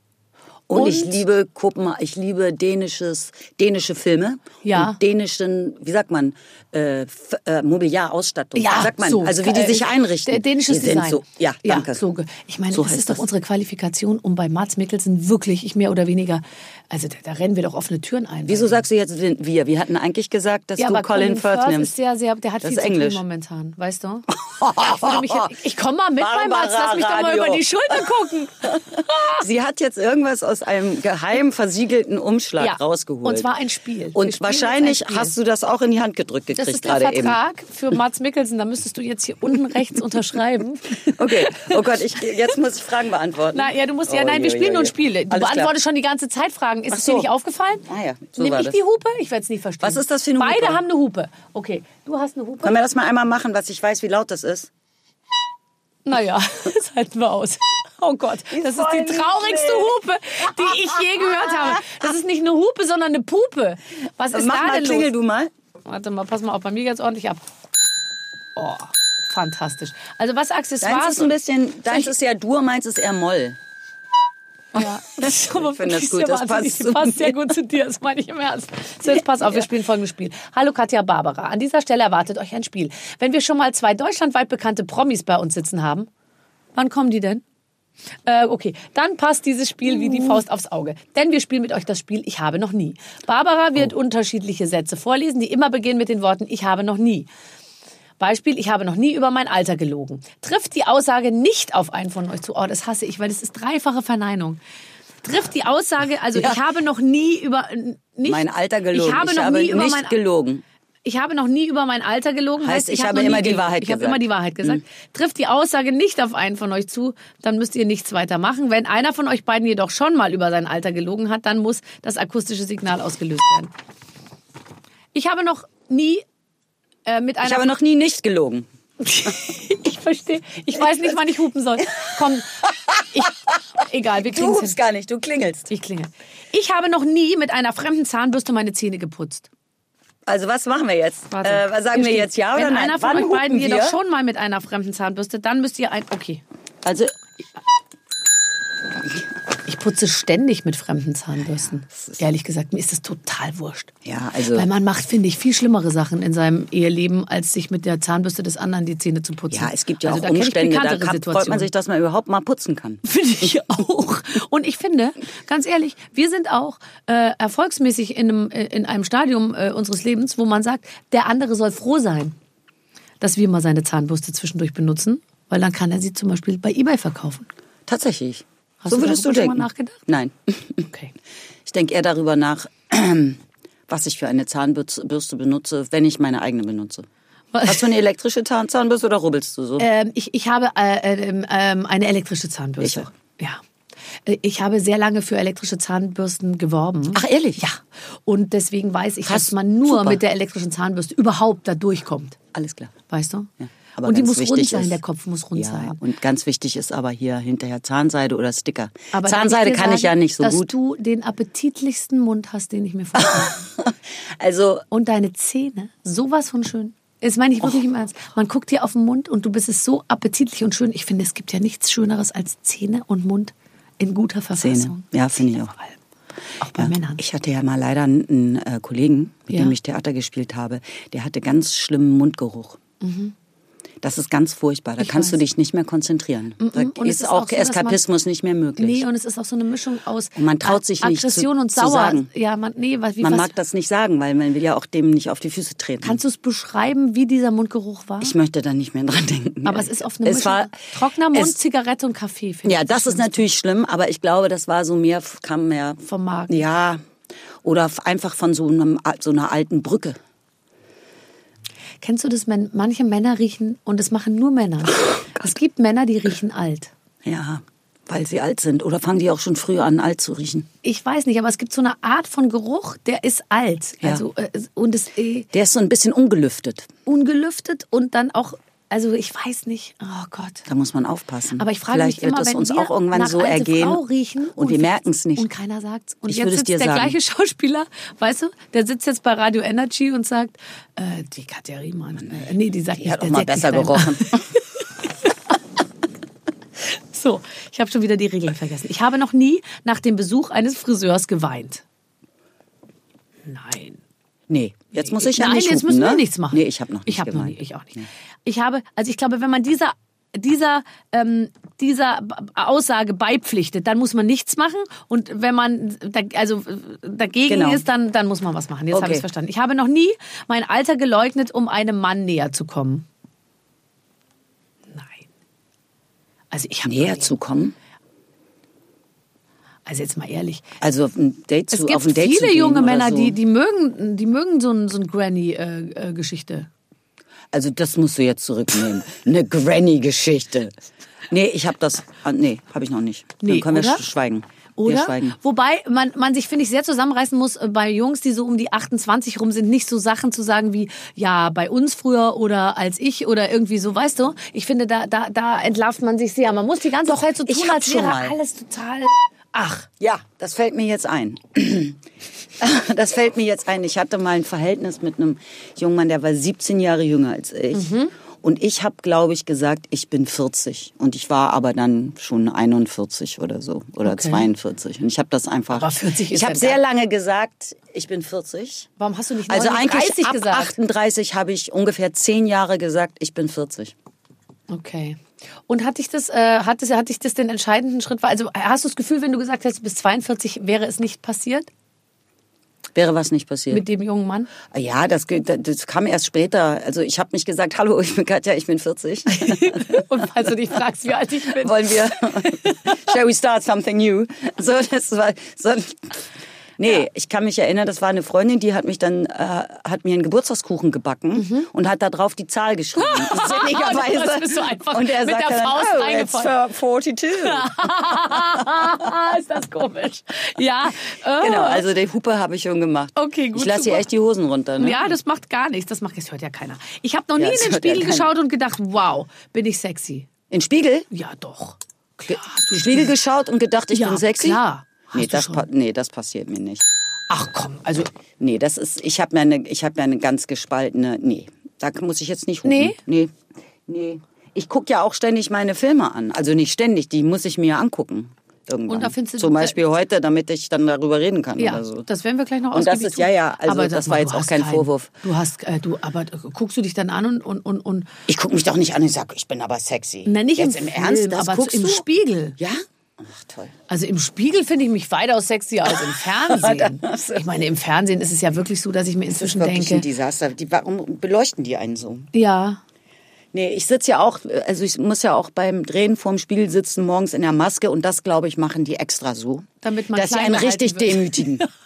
Und, ich Und? liebe Kopenhagen, ich liebe dänisches, dänische Filme. Ja. Und dänischen, wie sagt man, äh, äh, Mobiliarausstattung. Ja, sagt man? so. also wie die Äh, sich einrichten. Dänisches die Design. So, ja, danke. so, ich meine, So das ist doch das. unsere Qualifikation, um bei Mats Mikkelsen wirklich, ich mehr oder weniger, also da, da rennen wir doch offene Türen ein. Wieso sagst du jetzt wir? Wir hatten eigentlich gesagt, dass ja, du aber Colin, Firth Firth nimmst. ist sehr, sehr, der hat Das viel ist zu Englisch. tun momentan, weißt du? *laughs* Ich, mich, ich komme mal mit bei Mats, lass mich doch mal Radio. über die Schulter gucken. *laughs* Sie hat jetzt irgendwas aus einem geheim versiegelten Umschlag Ja, rausgeholt. und zwar ein Spiel. Wir Und wahrscheinlich Spiel. hast du das auch in die Hand gedrückt Das gekriegt ist der gerade eben. Vertrag für Mats Mikkelsen, da müsstest du jetzt hier unten *laughs* rechts unterschreiben. Okay. Oh Gott, ich, jetzt muss ich Fragen beantworten. Na, ja, du musst ja, Oh, nein, wir je, spielen je, nun je. Spiele. Du Alles klar. beantwortest schon die ganze Zeit Fragen. Ist Ach es dir so. nicht aufgefallen? Ah ja, so Nimm ich das. die Hupe? Ich werde es nie verstehen. Was ist das für eine Beide Hupe? haben eine Hupe. Okay, du hast eine Hupe. Können wir das mal einmal machen, was ich weiß, wie laut das ist? Naja, *laughs* das halten wir aus. Oh Gott, das ist die traurigste Hupe, die ich je gehört habe. Das ist nicht eine Hupe, sondern eine Pupe. Was ist Mach da mal, denn klingel los? du mal. Warte mal, pass mal auf, bei mir geht's ordentlich ab. Oh, fantastisch. Also was Deins Accessoires... ist ein bisschen, deins ist ja Dur, meins ist eher Moll. Ja, das aber Ich finde das gut, das passt zu passt sehr gut zu dir, das meine ich im Ernst. So, jetzt pass auf, wir spielen folgendes Spiel. Hallo Katja Barbara, an dieser Stelle erwartet euch ein Spiel. Wenn wir schon mal zwei deutschlandweit bekannte Promis bei uns sitzen haben, wann kommen die denn? Äh, okay, dann passt dieses Spiel wie die Faust aufs Auge. Denn wir spielen mit euch das Spiel Ich habe noch nie. Barbara wird unterschiedliche Sätze vorlesen, die immer beginnen mit den Worten Ich habe noch nie. Beispiel, ich habe noch nie über mein Alter gelogen. Trifft die Aussage nicht auf einen von euch zu. Oh, das hasse ich, weil das ist dreifache Verneinung. Trifft die Aussage, also Ja. ich habe noch nie über nicht, Mein Alter gelogen. Ich habe noch nie über nicht mein gelogen. Ich habe noch nie über mein Alter gelogen. Heißt, ich hab habe immer die. Wahrheit Ich habe gesagt. immer die Wahrheit gesagt. Trifft die Aussage nicht auf einen von euch zu, dann müsst ihr nichts weiter machen. Wenn einer von euch beiden jedoch schon mal über sein Alter gelogen hat, dann muss das akustische Signal ausgelöst werden. Ich habe noch nie äh, mit einer Ich habe noch nie nicht gelogen. *laughs* ich verstehe. Ich weiß nicht, wann ich hupen soll. Komm, ich, egal, wir Du kriegen rufst gar nicht, du klingelst. Ich klingel. Ich habe noch nie mit einer fremden Zahnbürste meine Zähne geputzt. Also was machen wir jetzt? Warte. Äh, was sagen wir steht, jetzt ja oder Wenn nein? einer von Wann euch beiden wir? jedoch schon mal mit einer fremden Zahnbürste, dann müsst ihr ein. Okay. Also Ich putze ständig mit fremden Zahnbürsten. Ehrlich gesagt, mir ist das total wurscht. Ja, also- Weil man macht, finde ich, viel schlimmere Sachen in seinem Eheleben, als sich mit der Zahnbürste des anderen die Zähne zu putzen. ja, es gibt ja also, auch da Umstände, da kann, freut man sich, dass man überhaupt mal putzen kann. *laughs* Finde ich auch. Und ich finde, ganz ehrlich, wir sind auch äh, erfolgsmäßig in einem, äh, in einem Stadium äh, unseres Lebens, wo man sagt, der andere soll froh sein, dass wir mal seine Zahnbürste zwischendurch benutzen, weil dann kann er sie zum Beispiel bei eBay verkaufen. Tatsächlich. Hast so du würdest du darüber schon denken. mal nachgedacht? Nein. *laughs* Okay. Ich denke eher darüber nach, *clears throat* was ich für eine Zahnbürste benutze, wenn ich meine eigene benutze. Hast du eine elektrische Zahn Zahnbürste oder rubbelst du so? Ähm, ich, ich habe äh, ähm, eine elektrische Zahnbürste. Ich auch. Ja. Äh, Ich habe sehr lange für elektrische Zahnbürsten geworben. Ach, ehrlich? Ja. Und deswegen weiß ich, Krass. dass man nur Super. mit der elektrischen Zahnbürste überhaupt da durchkommt. Alles klar. Weißt du? Ja. Aber und die muss rund sein, ist- der Kopf muss rund ja, sein. Und ganz wichtig ist aber hier hinterher Zahnseide oder Sticker. Aber Zahnseide kann ich sagen, ja nicht so dass gut. du den appetitlichsten Mund hast, den ich mir vorstelle. *laughs* Also und deine Zähne, sowas von schön. Das meine ich wirklich Oh. im Ernst. Man guckt dir auf den Mund und du bist es so appetitlich und schön. Ich finde, es gibt ja nichts Schöneres als Zähne und Mund in guter Verfassung. Zähne. Ja, finde ich auch. Auch bei Ja, Männern. Ich hatte ja mal leider einen, äh, Kollegen, mit Ja. dem ich Theater gespielt habe, der hatte ganz schlimmen Mundgeruch. Das ist ganz furchtbar. Da. Ich kannst du weiß. dich nicht mehr konzentrieren. Da Und ist ist auch auch so, dass man- Eskapismus nicht mehr möglich. Nee, und es ist auch so eine Mischung aus Und man traut sich nicht Aggression zu- und zu Sauer. sagen. Ja, man, nee, was, wie Man was, mag das nicht sagen, weil man will ja auch dem nicht auf die Füße treten. Kannst du es beschreiben, wie dieser Mundgeruch war? ich möchte da nicht mehr dran denken. aber es ist oft eine es Mischung. war, Trockener Mund, es, Zigarette und Kaffee. Ja, ich das ist natürlich schlimm, aber ich glaube, das war so mehr, kam mehr Vom Magen. Ja, oder einfach von so, einem, so einer alten Brücke. Kennst du das? Manche Männer riechen, und das machen nur Männer. Oh es gibt Männer, die riechen alt. Ja, weil sie alt sind. Oder fangen die auch schon früh an, alt zu riechen? Ich weiß nicht, aber es gibt so eine Art von Geruch, der ist alt. Ja. Also, äh, und ist äh, Der ist so ein bisschen ungelüftet. ungelüftet und dann auch, also ich weiß nicht, oh Gott. Da muss man aufpassen. Aber ich frage Vielleicht mich immer, wird es wenn uns auch irgendwann so ergehen. Riechen und, wir merken es nicht. Und keiner sagt's. Und Ich jetzt würde es sitzt dir der sagen. gleiche Schauspieler, weißt du, der sitzt jetzt bei Radio Energy und sagt, äh, die Katja Riemann, äh, nee, die sagt Die nicht, hat auch mal besser gerochen. *laughs* So, ich habe schon wieder die Regeln vergessen. Ich habe noch nie nach dem Besuch eines Friseurs geweint. Nein. nee, jetzt muss ich ja Nein, nicht jetzt hupen, müssen wir ne? nichts machen. Nee, ich habe noch nicht Ich noch geweint. nie, ich auch nicht. Ich habe, also ich glaube, wenn man dieser dieser ähm, dieser Aussage beipflichtet, dann muss man nichts machen und wenn man da, also äh, dagegen Genau. ist, dann dann muss man was machen. Jetzt habe Okay. ich verstanden. Ich habe noch nie mein Alter geleugnet, um einem Mann näher zu kommen. Nein. Also ich habe Näher zu kommen? Also jetzt mal ehrlich. Also auf ein Date Es zu, gibt auf ein Date viele junge Männer, so. die, die mögen, die mögen so ein, so ein Granny-Geschichte. Also das musst du jetzt zurücknehmen. Eine Granny-Geschichte. Nee, ich habe das. ah, Nee, habe ich noch nicht. Nee, Dann können wir oder? sch- schweigen. Oder? Wobei man, man sich, finde ich, sehr zusammenreißen muss äh, bei Jungs, die so um die 28 rum sind, nicht so Sachen zu sagen wie, ja, bei uns früher oder als ich oder irgendwie so, weißt du? Ich finde, da, da, da entlarvt man sich sehr. Man muss die ganze Zeit so ich tun, als wäre alles total. Ach, Ja, das fällt mir jetzt ein. *clears throat* Das fällt mir jetzt ein. Ich hatte mal ein Verhältnis mit einem jungen Mann, der war 17 Jahre jünger als ich. Mhm. Und ich habe, glaube ich, gesagt, ich bin 40. Und ich war aber dann schon 41 oder so. Oder Okay. 42. Und ich habe das einfach. Aber 40 ist Ich habe ja sehr lange gesagt, ich bin 40. warum hast du nicht Also 39 eigentlich ab gesagt? 38 habe ich ungefähr 10 Jahre gesagt, ich bin 40. Okay. Und hat dich das, äh, hat das, hat dich das den entscheidenden Schritt, also hast du das Gefühl, wenn du gesagt hättest, bis 42 wäre es nicht passiert Wäre was nicht passiert. mit dem jungen Mann? ja, das, das kam erst später. Also ich habe nicht gesagt, hallo, ich bin Katja, ich bin 40. *laughs* Und falls du dich fragst, wie alt ich bin. Wollen wir, *laughs* shall we start something new? So, das war, so, nee, ich kann mich erinnern, das war eine Freundin, die hat mich dann, äh, hat mir einen Geburtstagskuchen gebacken und hat da drauf die Zahl geschrieben. *laughs* Sinnigerweise. Das bist du einfach und er der dann, oh, it's eingefallen. for 42. *laughs* ist das komisch. Ja. äh. *laughs* Genau, also die Hupe habe ich schon gemacht. Okay, gut, Ich lasse hier echt die Hosen runter. Ne? Ja, das macht gar nichts. Das macht das hört ja keiner. Ich habe noch nie Ja, in den ja Spiegel keiner. geschaut und gedacht, wow, bin ich sexy. In den Spiegel? Ja, doch. Klar. Ge- Spiegel geschaut und gedacht, ich Ja, bin sexy? klar. Nee das, nee, das passiert mir nicht. Ach komm, also Nee, das ist, ich habe mir eine, ich habe mir eine ganz gespaltene, nee, da muss ich jetzt nicht hupen. Nee? Nee, nee. Ich gucke ja auch ständig meine Filme an. Also nicht ständig, die muss ich mir angucken. Irgendwann. Und da findest du- Zum Beispiel heute, damit ich dann darüber reden kann ja, oder so. das werden wir gleich noch Und das ist- ja, ja, also Aber das war jetzt auch kein keinen- Vorwurf. Du hast, äh, du, aber guckst du dich dann an und und und, und Ich gucke mich doch nicht an und sag, ich bin aber sexy. na nicht jetzt im, im, Ernst, Film, das aber guckst im du? Spiegel. Ja? Ach toll. Also im Spiegel finde ich mich weitaus sexier als im *laughs* Fernsehen. Ich meine, im Fernsehen ist es ja wirklich so, dass ich mir Das ist inzwischen wirklich ein denke, Desaster. Die, warum beleuchten die einen so? ja, Nee, ich sitze ja auch, also ich muss ja auch beim Drehen vorm Spiegel sitzen, morgens in der Maske und das, glaube ich, machen die extra so. Damit man Dass sie einen richtig wird. demütigen. *laughs*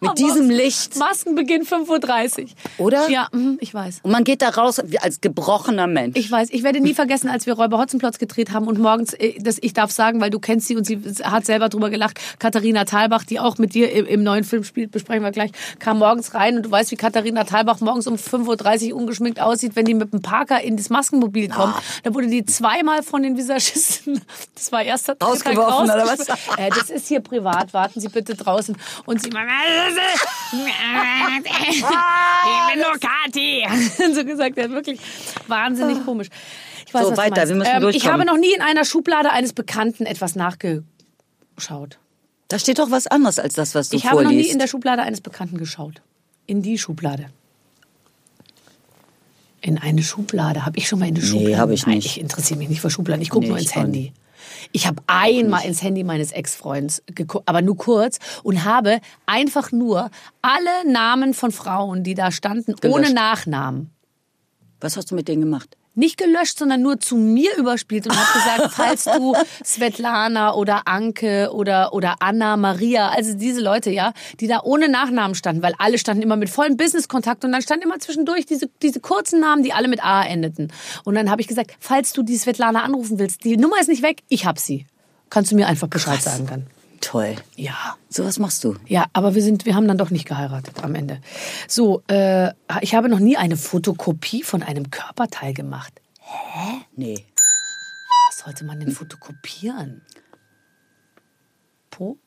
Mit diesem Licht. Maskenbeginn 5.30 Uhr. Oder? Ja, mhm, ich weiß. Und man geht da raus wie als gebrochener Mensch. Ich weiß, ich werde nie vergessen, als wir Räuber Hotzenplotz gedreht haben und morgens, äh, das, ich darf sagen, weil du kennst sie und sie hat selber drüber gelacht, Katharina Thalbach, die auch mit dir im, im neuen Film spielt, besprechen wir gleich, kam morgens rein und du weißt, wie Katharina Thalbach morgens um 5.30 Uhr ungeschminkt aussieht, wenn die mit dem Parker in das Maskenmobil kommt. Da wurde die zweimal von den Visagisten, *laughs* das war erster Tag, Rausgeworfen, oder was? Äh, das ist hier privat, warten Sie bitte draußen. Und sie ich bin nur Kathi. *laughs* so gesagt, er hat wirklich wahnsinnig komisch. Ich weiß, So, was weiter, wir müssen ähm, Ich durchkommen. habe noch nie in einer Schublade eines Bekannten etwas nachgeschaut. Da steht doch was anderes als das, was du Ich habe noch nie vorliest. in der Schublade eines Bekannten geschaut. In die Schublade. In eine Schublade. Habe ich schon mal in eine Schublade? habe ich Nein, nicht. ich interessiere mich nicht für Schubladen. Ich gucke Nee, nur ich ins Handy. Ich habe einmal ins Handy meines Ex-Freunds geguckt, aber nur kurz und habe einfach nur alle Namen von Frauen, die da standen, ohne Gelöscht. Nachnamen was hast du mit denen gemacht? Nicht gelöscht, sondern nur zu mir überspielt und habe gesagt, *laughs* falls du Svetlana oder Anke oder oder Anna Maria, also diese Leute, ja, die da ohne Nachnamen standen, weil alle standen immer mit vollem Business-Kontakt und dann standen immer zwischendurch diese diese kurzen Namen, die alle mit A endeten. Und dann habe ich gesagt, falls du die Svetlana anrufen willst, die Nummer ist nicht weg, ich hab sie. Kannst du mir einfach Bescheid Krass. sagen dann? Toll. Ja. So was machst du. Ja, aber wir sind, wir haben dann doch nicht geheiratet am Ende. So, äh, ich habe noch nie eine Fotokopie von einem Körperteil gemacht. Nee. Was sollte man denn fotokopieren? Po?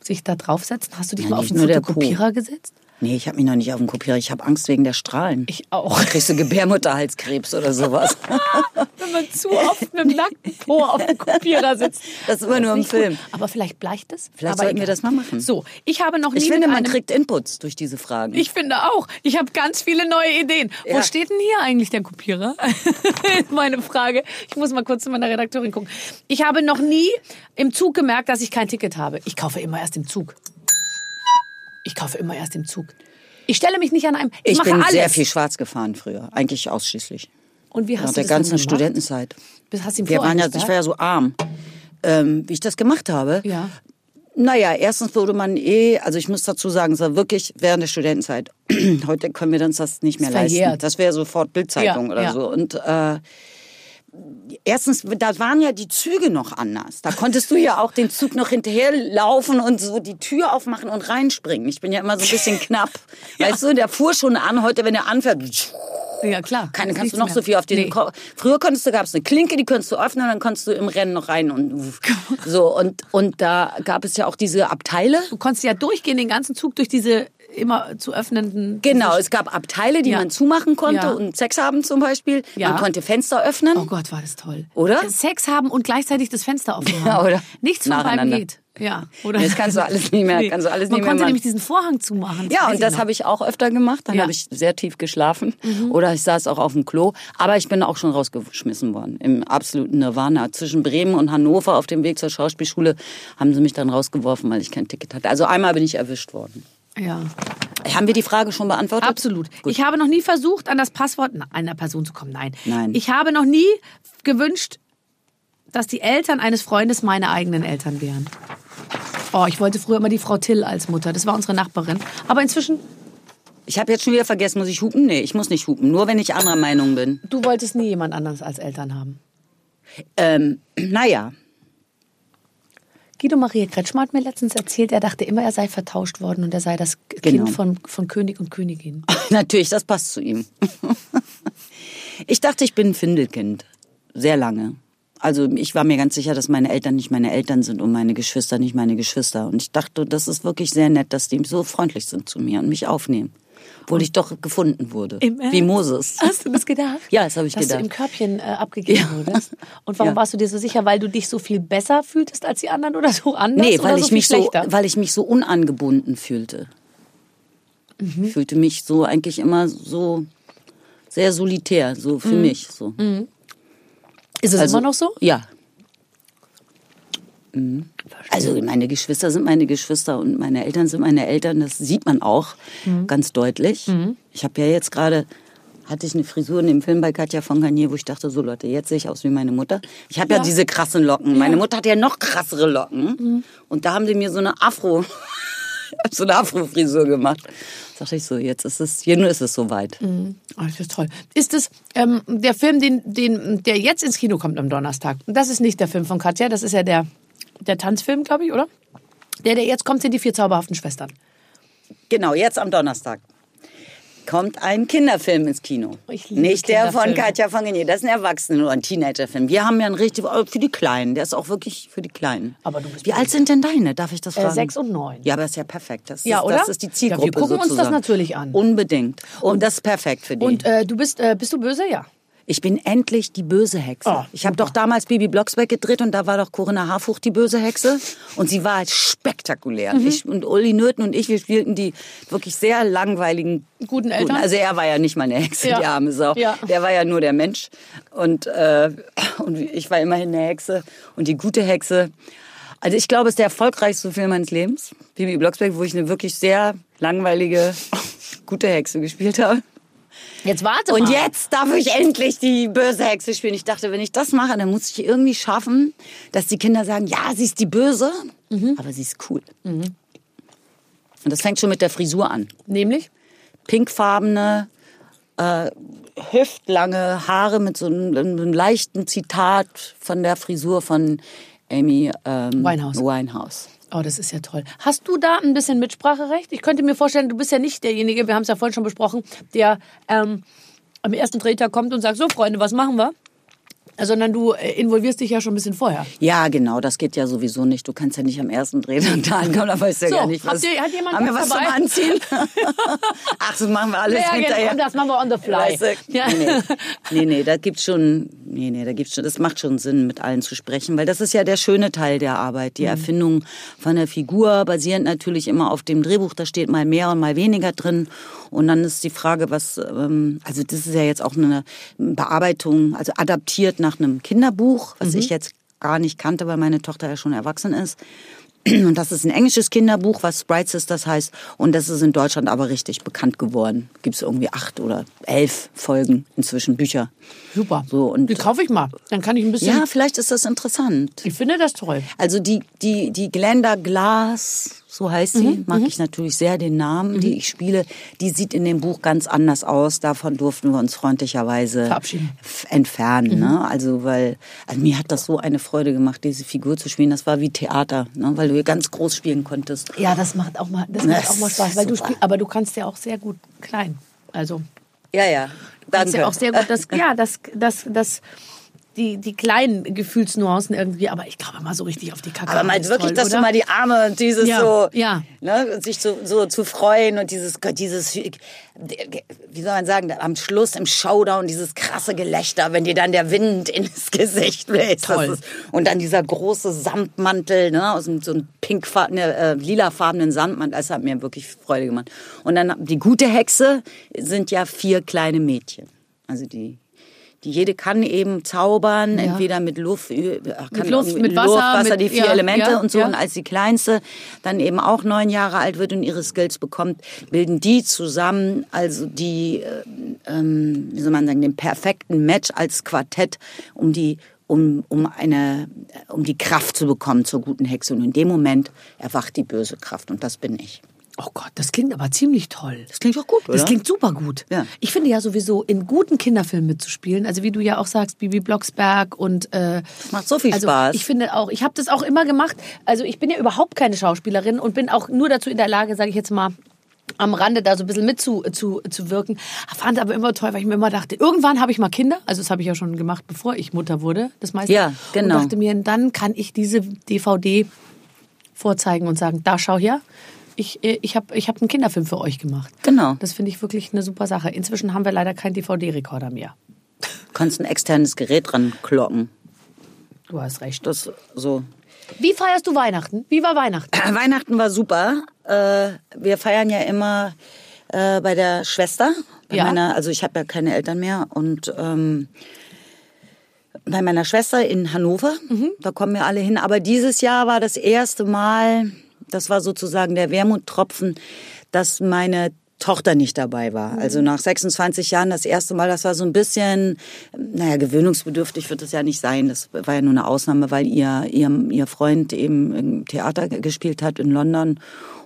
Sich da draufsetzen? Hast du dich Ja, mal auf den. Fotokopierer gesetzt? Nee, ich habe mich noch nicht auf den Kopierer. Ich habe Angst wegen der Strahlen. Ich auch. Kriegst du Gebärmutterhalskrebs oder sowas? *laughs* Wenn man zu oft mit dem nackten Po auf dem Kopierer sitzt. Das ist immer nur im nicht gut. Film. Aber vielleicht bleicht es. Vielleicht Aber sollten wir das mal machen. So, ich habe noch nie Ich finde, man kriegt Inputs durch diese Fragen. Ich finde auch. Ich habe ganz viele neue Ideen. Wo Ja. steht denn hier eigentlich der Kopierer? *laughs* Meine Frage. Ich muss mal kurz zu meiner Redakteurin gucken. Ich habe noch nie im Zug gemerkt, dass ich kein Ticket habe. Ich kaufe immer erst im Zug. Ich kaufe immer erst im Zug. Ich stelle mich nicht an einem. Ich, ich bin alles. sehr viel schwarz gefahren früher. Eigentlich ausschließlich. Und wie hast Nach du der das dann ganzen? Studentenzeit. Bis- Hast du Wir waren ja, ich war ja so arm. Ähm, wie ich das gemacht habe. Ja. Naja, erstens wurde man eh, also ich muss dazu sagen, es war wirklich während der Studentenzeit. *clears throat* Heute können wir uns das nicht mehr Ist leisten. verjährt. Das wäre sofort Bildzeitung Ja, oder ja. so. Und äh, erstens, da waren ja die Züge noch anders. Da konntest du ja auch den Zug noch hinterherlaufen und so die Tür aufmachen und reinspringen. Ich bin ja immer so ein bisschen knapp. *laughs* Weißt du, der fuhr schon an. Heute, wenn er anfährt, Ja, klar. keine kannst du noch mehr. so viel auf den Nee. Ko Früher konntest du gab es eine Klinke, die konntest du öffnen und dann konntest du im Rennen noch rein und *laughs* so und und da gab es ja auch diese Abteile. Du konntest ja durchgehen, den ganzen Zug durch diese immer zu öffnenden. Genau, es gab Abteile, die Ja. man zumachen konnte Ja. und Sex haben zum Beispiel. Ja. Man konnte Fenster öffnen. Oh Gott, war das toll. Oder? Sex haben und gleichzeitig das Fenster offen haben. *laughs* Ja, oder? Nichts von beiden geht. Ja, oder? Das kannst du alles nicht mehr- kannst du alles Man nicht mehr konnte machen. nämlich diesen Vorhang zumachen. Ja, und das habe ich auch öfter gemacht. Dann Ja. Mhm. habe ich sehr tief geschlafen. Oder ich saß auch auf dem Klo. Aber ich bin auch schon rausgeschmissen worden. Im absoluten Nirvana. Zwischen Bremen und Hannover auf dem Weg zur Schauspielschule haben sie mich dann rausgeworfen, weil ich kein Ticket hatte. Also einmal bin ich erwischt worden. Ja, Haben wir die Frage schon beantwortet? absolut. Gut. Ich habe noch nie versucht, an das Passwort einer Person zu kommen. Nein. Nein. Ich habe noch nie gewünscht, dass die Eltern eines Freundes meine eigenen Eltern wären. Oh, ich wollte früher immer die Frau Till als Mutter. Das war unsere Nachbarin. Aber inzwischen, Ich habe jetzt schon wieder vergessen, muss ich hupen? Nee, ich muss nicht hupen. Nur wenn ich anderer Meinung bin. du wolltest nie jemand anderes als Eltern haben. Ähm, *clears throat* naja. Guido Maria Kretschmer hat mir letztens erzählt, er dachte immer, er sei vertauscht worden und er sei das Genau. Kind von, von König und Königin. *laughs* Natürlich, das passt zu ihm. *laughs* ich dachte, ich bin ein Findelkind. Sehr lange. Also ich war mir ganz sicher, dass meine Eltern nicht meine Eltern sind und meine Geschwister nicht meine Geschwister. Und ich dachte, das ist wirklich sehr nett, dass die so freundlich sind zu mir und mich aufnehmen. Obwohl ich doch gefunden wurde. Im Ernst? Wie Moses. Hast du das gedacht? *laughs* Ja, das habe ich Dass gedacht. du im Körbchen äh, abgegeben Ja. wurdest. *laughs* Und warum Ja. warst du dir so sicher? Weil du dich so viel besser fühltest als die anderen oder so anders? Nee, weil so ich viel mich so, weil ich mich so unangebunden fühlte. Mhm. Ich fühlte mich so eigentlich immer so sehr solitär, so Mhm. für mich. So. Ist es Also- immer noch so? Ja. Mhm. Also meine Geschwister sind meine Geschwister und meine Eltern sind meine Eltern. Das sieht man auch Mhm. ganz deutlich. Ich habe ja jetzt gerade hatte ich eine Frisur in dem Film bei Katja von Garnier, wo ich dachte, so Leute, jetzt sehe ich aus wie meine Mutter. Ich habe ja. Ja. diese krassen Locken. Meine Mutter hatte ja noch krassere Locken. Mhm. Und da haben sie mir so eine Afro, *laughs* so eine Afro-Frisur gemacht. Dachte ich so, jetzt ist es, hier nur ist es soweit. Oh, das ist toll. Ist es ähm, der Film, den, den, der jetzt ins Kino kommt am Donnerstag? Das ist nicht der Film von Katja, das ist ja der, der Tanzfilm, glaube ich, oder? Der, der jetzt kommt, sind die vier zauberhaften Schwestern. Genau, jetzt am Donnerstag kommt ein Kinderfilm ins Kino. Ich liebe Nicht der von. Katja von Genier, das ist ein Erwachsenen- oder ein Teenagerfilm. Wir haben ja einen richtig, oh, für die Kleinen, der ist auch wirklich für die Kleinen. Aber du bist Wie alt sind denn deine, darf ich das Äh, fragen? sechs und neun. Ja, aber das ist ja perfekt. Das Ja, ist, oder? Das ist die Ja, wir Zielgruppe gucken uns das sozusagen. natürlich an. Unbedingt. Und, das ist perfekt für die. Und äh, du bist, äh, bist du böse? Ja. Ich bin endlich die böse Hexe. Oh, ich habe doch damals Bibi Blocksberg gedreht und da war doch Corinna Harfuch die böse Hexe und sie war halt spektakulär. Mhm. Ich und Uli Nöten und ich, wir spielten die wirklich sehr langweiligen Guten Eltern? Also er war ja nicht mal eine Hexe, Ja. die arme Sau. Ja. Der war ja nur der Mensch und äh, und ich war immerhin eine Hexe und die gute Hexe. Also ich glaube, es ist der erfolgreichste Film meines Lebens, Bibi Blocksberg, wo ich eine wirklich sehr langweilige gute Hexe gespielt habe. Jetzt warte Und mal. jetzt darf ich endlich die böse Hexe spielen. Ich dachte, wenn ich das mache, dann muss ich irgendwie schaffen, dass die Kinder sagen, ja, sie ist die Böse, aber sie ist cool. Und das fängt schon mit der Frisur an. Nämlich? Pinkfarbene, äh, hüftlange Haare mit so einem, einem leichten Zitat von der Frisur von Amy ähm, Winehouse. Winehouse. Oh, das ist ja toll. Hast du da ein bisschen Mitspracherecht? Ich könnte mir vorstellen, du bist ja nicht derjenige, wir haben es ja vorhin schon besprochen, der ähm, am ersten Drehtag kommt und sagt, so Freunde, was machen wir? Sondern du äh, involvierst dich ja schon ein bisschen vorher. Ja, genau, das geht ja sowieso nicht. Du kannst ja nicht am ersten Drehtag ankommen, da weißt du ja So, gar nicht, habt was. ihr- hat jemand haben wir was was zum dabei? Anziehen? *laughs* Ach, so machen wir alles Ja, hinterher. genau, das machen wir on the fly. Weißt du, Ja. nee, *laughs* nee, nee, da gibt's schon, nee, nee, da gibt's schon, das macht schon Sinn, mit allen zu sprechen, weil das ist ja der schöne Teil der Arbeit, die Mhm. Erfindung von der Figur, basierend natürlich immer auf dem Drehbuch, da steht mal mehr und mal weniger drin. Und dann ist die Frage, was, ähm, also das ist ja jetzt auch eine Bearbeitung, also adaptiert nach einem Kinderbuch, was Mhm. ich jetzt gar nicht kannte, weil meine Tochter ja schon erwachsen ist. Und das ist ein englisches Kinderbuch, was Sprite Sisters heißt. Und das ist in Deutschland aber richtig bekannt geworden. Gibt es irgendwie acht oder elf Folgen inzwischen Bücher. Super. So, und- die kaufe ich mal. Dann kann ich ein bisschen. Ja, vielleicht ist das interessant. Ich finde das toll. Also die, die, die Glenda Glass, so heißt sie, mag ich natürlich sehr den Namen, die ich spiele, die sieht in dem Buch ganz anders aus. Davon durften wir uns freundlicherweise Verabschieden. f- entfernen. Ne? Also weil, also mir hat das so eine Freude gemacht, diese Figur zu spielen. Das war wie Theater, ne? weil du hier ganz groß spielen konntest. Ja, das macht auch mal, das Das macht auch mal Spaß, weil du spielst, aber du kannst ja auch sehr gut klein. Also Ja, ja. du kannst Danke. ja auch sehr gut das, *laughs* ja, das, das, das, die, die kleinen Gefühlsnuancen irgendwie, aber ich glaube mal so richtig auf die Kacke. Aber mal wirklich, toll, dass oder? du mal die Arme und dieses Ja, so, ja. Ne, sich so, so zu freuen und dieses, dieses, wie soll man sagen, am Schluss im Showdown dieses krasse Gelächter, wenn dir dann der Wind ins Gesicht bläst. Ist, und dann dieser große Samtmantel, ne, aus einem, so einem pinkfarbenen, äh, lilafarbenen Samtmantel, das hat mir wirklich Freude gemacht. Und dann die gute Hexe sind ja vier kleine Mädchen. Also die die jede kann eben zaubern, entweder mit Luft, kann Luft, irgendwie mit Wasser, Luft, Wasser mit- die vier ja, Elemente ja, und so. ja. Und als die Kleinste dann eben auch neun Jahre alt wird und ihre Skills bekommt, bilden die zusammen also die, äh, ähm, wie soll man sagen, den perfekten Match als Quartett, um die um, um eine, um die Kraft zu bekommen zur guten Hexe. Und in dem Moment erwacht die böse Kraft und das bin ich. Oh Gott, das klingt aber ziemlich toll. Das klingt doch gut, Das oder? klingt super gut. Ja. Ich finde ja sowieso, in guten Kinderfilmen mitzuspielen, also wie du ja auch sagst, Bibi Blocksberg und äh, Das macht so viel also Spaß. Ich finde auch, ich habe das auch immer gemacht. Also ich bin ja überhaupt keine Schauspielerin und bin auch nur dazu in der Lage, sage ich jetzt mal, am Rande da so ein bisschen mit zu, zu, zu wirken. Fand aber immer toll, weil ich mir immer dachte, irgendwann habe ich mal Kinder. Also das habe ich ja schon gemacht, bevor ich Mutter wurde, das meiste. Ja, genau. Und dachte mir, dann kann ich diese DVD vorzeigen und sagen, da schau her, ich, äh, ich habe ich hab einen Kinderfilm für euch gemacht. Genau. Das finde ich wirklich eine super Sache. Inzwischen haben wir leider keinen DVD-Rekorder mehr. kannst ein externes Gerät dran kloppen. Du hast recht. Das so. Wie feierst du Weihnachten? Wie war Weihnachten? *clears throat* Weihnachten war super. Äh, wir feiern ja immer äh, bei der Schwester. Bei Ja. meiner, also ich habe ja keine Eltern mehr und ähm, bei meiner Schwester in Hannover. Mhm. Da kommen wir alle hin. Aber dieses Jahr war das erste Mal, das war sozusagen der Wermuttropfen, dass meine Tochter nicht dabei war. Mhm. Also nach 26 Jahren das erste Mal, das war so ein bisschen, naja, gewöhnungsbedürftig wird es ja nicht sein. Das war ja nur eine Ausnahme, weil ihr, ihr, ihr Freund eben im Theater gespielt hat in London.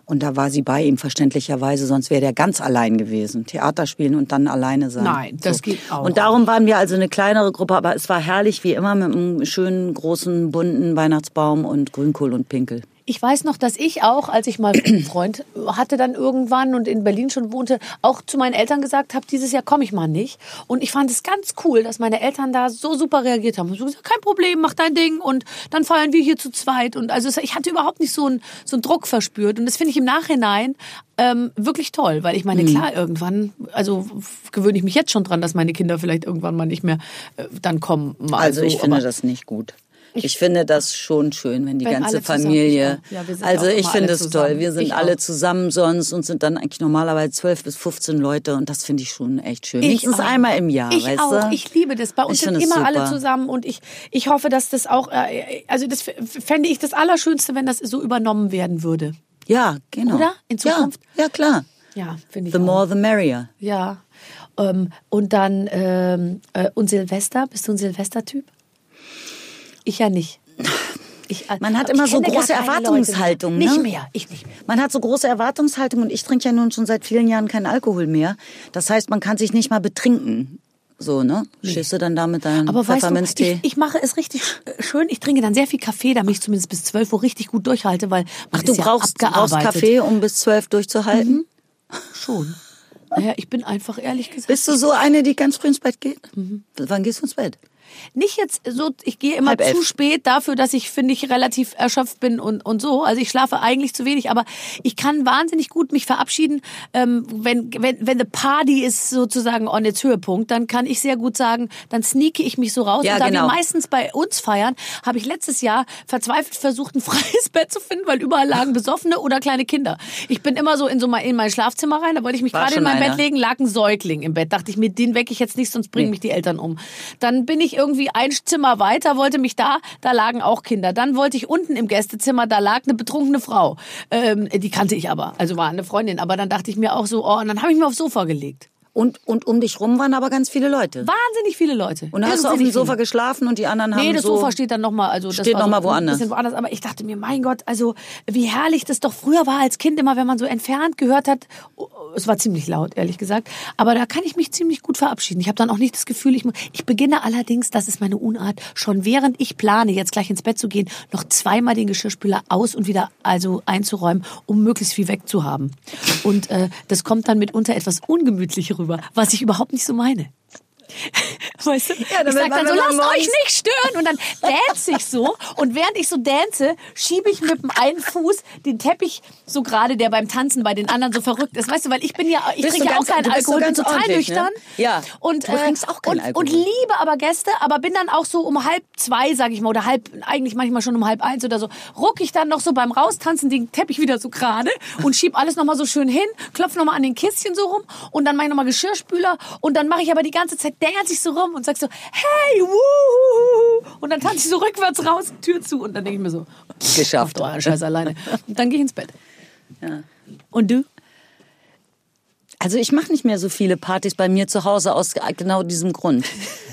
Und da war sie bei ihm verständlicherweise, sonst wäre der ganz allein gewesen. Theater spielen und dann alleine sein. Nein, das geht auch. Und darum waren wir also eine kleinere Gruppe, aber es war herrlich wie immer mit einem schönen, großen, bunten Weihnachtsbaum und Grünkohl und Pinkel. Ich weiß noch, dass ich auch, als ich mal einen *clears throat* Freund hatte dann irgendwann und in Berlin schon wohnte, auch zu meinen Eltern gesagt habe, dieses Jahr komme ich mal nicht. Und ich fand es ganz cool, dass meine Eltern da so super reagiert haben. Und so gesagt, kein Problem, mach dein Ding und dann feiern wir hier zu zweit. Und also ich hatte überhaupt nicht so einen, so einen Druck verspürt. Und das finde ich im Nachhinein ähm, wirklich toll, weil ich meine, klar, irgendwann, also gewöhne ich mich jetzt schon dran, dass meine Kinder vielleicht irgendwann mal nicht mehr äh, dann kommen. Mal Also so, ich finde das nicht gut. Ich, finde das schon schön, wenn die Wenn ganze alle Familie. Ja, also ich finde alle es toll. Wir sind Ich alle auch. zusammen sonst und sind dann eigentlich normalerweise 12 bis 15 Leute und das finde ich schon echt schön. Ich auch. einmal im Jahr, Ich weißt auch. du? Ich liebe das. Bei uns sind immer alle super. zusammen und ich, ich hoffe, dass das auch, äh, also das fände ich das Allerschönste, wenn das so übernommen werden würde. Ja, genau. Oder? In Zukunft? Ja, ja klar. Ja, finde ich The auch. more the merrier. Ja. Ähm, und dann, ähm, äh, und Silvester? Bist du ein Silvestertyp? Ich ja nicht. Ich, äh, Man hat immer so große Leute Erwartungshaltung, mehr. Nicht ne? mehr, ich nicht mehr. Man hat so große Erwartungshaltung und ich trinke ja nun schon seit vielen Jahren keinen Alkohol mehr. Das heißt, man kann sich nicht mal betrinken. So, ne? Stehst du dann da mit deinem Aber weißt du, Pfefferminztee? ich, ich mache es richtig äh, schön. Ich trinke dann sehr viel Kaffee, damit ich zumindest bis 12 Uhr richtig gut durchhalte, weil Ach, du ja brauchst, du brauchst. Mhm. Kaffee, um bis zwölf durchzuhalten? Schon. Naja, ich bin einfach ehrlich gesagt. Bist du so eine, die ganz früh ins Bett geht? Mhm. Wann gehst du ins Bett? Nicht jetzt so, ich gehe immer Halb elf. zu spät dafür, dass ich, finde ich, relativ erschöpft bin und, und so. Also ich schlafe eigentlich zu wenig, aber ich kann wahnsinnig gut mich verabschieden. Ähm, wenn, wenn, wenn the party ist sozusagen on its Höhepunkt, dann kann ich sehr gut sagen, dann sneake ich mich so raus. Ja, und da genau. wir meistens bei uns feiern, habe ich letztes Jahr verzweifelt versucht, ein *laughs* freies Bett zu finden, weil überall lagen Besoffene oder kleine Kinder. Ich bin immer so in so mein, in mein Schlafzimmer rein, da wollte ich mich War gerade in mein einer. Bett legen, lag ein Säugling im Bett. Dachte ich mir, den wecke ich jetzt nicht, sonst bringen mich die Eltern um. Dann bin ich irgendwie ein Zimmer weiter, wollte mich da, da lagen auch Kinder. Dann wollte ich unten im Gästezimmer, da lag eine betrunkene Frau. Ähm, die kannte ich aber, also war eine Freundin. Aber dann dachte ich mir auch so, oh, und dann habe ich mir aufs Sofa gelegt. Und, und um dich rum waren aber ganz viele Leute. Wahnsinnig viele Leute. Und dann hast du auf dem Sofa viele. geschlafen und die anderen haben Nee, das so... Sofa steht dann nochmal, also das Steht war noch mal so woanders. Bisschen woanders. Aber ich dachte mir, mein Gott, also wie herrlich das doch früher war als Kind immer, wenn man so entfernt gehört hat. Oh, Es war ziemlich laut, ehrlich gesagt. Aber da kann ich mich ziemlich gut verabschieden. Ich habe dann auch nicht das Gefühl, ich, ich beginne allerdings, das ist meine Unart, schon während ich plane, jetzt gleich ins Bett zu gehen, noch zweimal den Geschirrspüler aus und wieder also einzuräumen, um möglichst viel wegzuhaben. Und äh, das kommt dann mitunter etwas ungemütlich rüber, was ich überhaupt nicht so meine. Weißt du? Ja, ich sag dann so, lasst euch nicht stören. Und dann dance ich so. Und während ich so dance, schiebe ich mit dem einen Fuß den Teppich so gerade, der beim Tanzen bei den anderen so verrückt ist. Weißt du, weil ich bin ja, ich trinke ja auch keinen Alkohol, bin total ne? nüchtern. Ja. Und, Du trinkst auch keinen und, Alkohol. Und liebe aber Gäste, aber bin dann auch so um halb zwei, sag ich mal, oder halb, eigentlich manchmal schon um halb eins oder so, ruck ich dann noch so beim Raustanzen den Teppich wieder so gerade und schieb alles nochmal so schön hin, klopf nochmal an den Kistchen so rum und dann mache ich nochmal Geschirrspüler und dann mache ich aber die ganze Zeit, dance ich so rum und sag so, hey, wuhu, und dann tanze ich so rückwärts raus, Tür zu und dann denke ich mir so, Geschafft. euren Scheiß alleine. Und dann gehe ich ins Bett. Und du? Also ich mache nicht mehr so viele Partys bei mir zu Hause aus genau diesem Grund,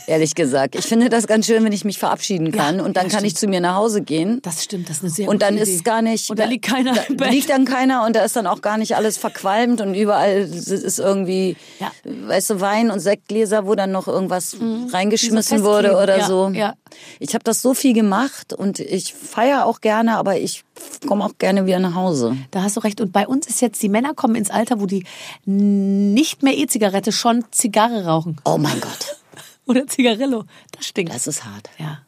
ehrlich gesagt. Ich finde das ganz schön, wenn ich mich verabschieden kann und dann ja, kann ich zu mir nach Hause gehen. Das stimmt, das ist eine sehr Und dann ist es gar nicht. Und da liegt keiner da, im Bett. liegt dann keiner und da ist dann auch gar nicht alles verqualmt und überall ist irgendwie, Ja. weißt du, Wein und Sektgläser, wo dann noch irgendwas reingeschmissen Die so wurde oder Ja, so. ja. Ich habe das so viel gemacht und ich feiere auch gerne, aber ich komme auch gerne wieder nach Hause. Da hast du recht. Und bei uns ist jetzt, die Männer kommen ins Alter, wo die nicht mehr E-Zigarette, schon Zigarre rauchen. Oh mein Gott, Oder Zigarillo. Das stinkt. das ist hart. ja.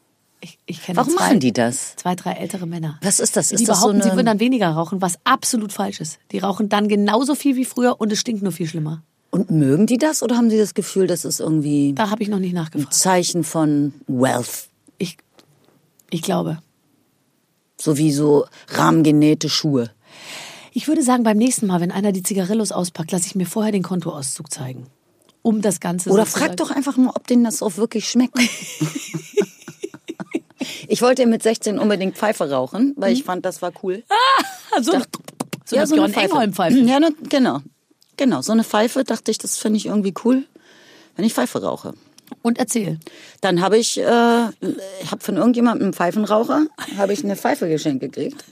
Ich, ich kenne Warum zwei, machen die das? Zwei, drei ältere Männer. Was ist das? Die Ist das so behaupten, sie eine- würden dann weniger rauchen, was absolut falsch ist. Die rauchen dann genauso viel wie früher und es stinkt nur viel schlimmer. Und mögen die das oder haben sie das Gefühl, das ist irgendwie Da habe ich noch nicht ein nachgefragt. Zeichen von Wealth? Ich, ich glaube. So wie so rahmengenähte Schuhe. Ich würde sagen, beim nächsten Mal, wenn einer die Zigarillos auspackt, lasse ich mir vorher den Kontoauszug zeigen. Um das Ganze Oder frag doch einfach nur, ob denen das auch wirklich schmeckt. *laughs* ich wollte mit 16 unbedingt Pfeife rauchen, weil ich fand, das war cool. Ah, so, so eine Björn Engholm-Pfeife. Ja, ne, genau. Genau, so eine Pfeife dachte ich, das finde ich irgendwie cool, wenn ich Pfeife rauche. Und erzähl. Dann habe ich, äh, habe von irgendjemandem einen Pfeifenraucher, habe ich eine Pfeife geschenkt gekriegt.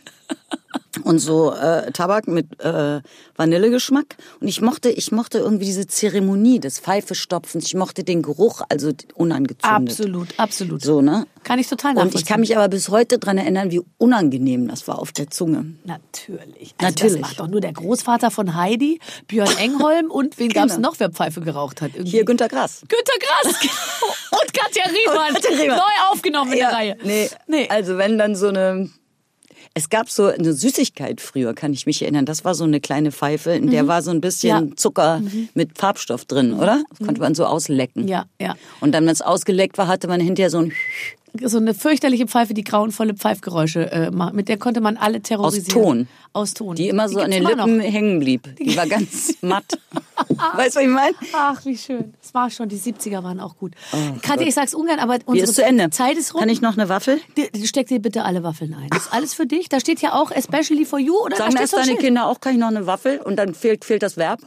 Und so äh, Tabak mit äh, Vanillegeschmack. Und ich mochte, ich mochte irgendwie diese Zeremonie des Pfeifestopfens. Ich mochte den Geruch, also unangezündet. Absolut, absolut. So, ne? Kann ich total Und nachvollziehen. ich kann mich aber bis heute dran erinnern, wie unangenehm das war auf der Zunge. Natürlich. Also Natürlich. Das macht doch nur der Großvater von Heidi, Björn Engholm und wen gab's Genau. noch, wer Pfeife geraucht hat? Irgendwie? Hier Günter Grass. Günter Grass *laughs* genau. und Katja Riemann. Und Katja Riemann. Neu aufgenommen in der Reihe. Nee, nee. also wenn dann so eine... Es gab so eine Süßigkeit früher, kann ich mich erinnern. Das war so eine kleine Pfeife, in der war so ein bisschen Mhm. Ja. Zucker mit Farbstoff drin, oder? Das konnte man so auslecken. Ja, ja. Und dann, wenn es ausgeleckt war, hatte man hinterher so ein so eine fürchterliche Pfeife, die grauenvolle Pfeifgeräusche äh, macht. Mit der konnte man alle terrorisieren. Ton. Aus Ton. die immer so an gibt's den Lippen noch. hängen blieb. Die war ganz *laughs* matt. weißt du, was ich meine? Ach, wie schön. Das war schon, die 70er waren auch gut. Katja, Gott. ich sag's ungern, aber unsere ist zu Ende? Zeit ist rum. Kann ich noch eine Waffel? Die- die- Steck dir bitte alle Waffeln ein. Das ist alles für dich. Da steht ja auch especially for you oder Sagen da erst deine Schild. Kinder auch, kann ich noch eine Waffel? Und dann fehlt, fehlt das Verb.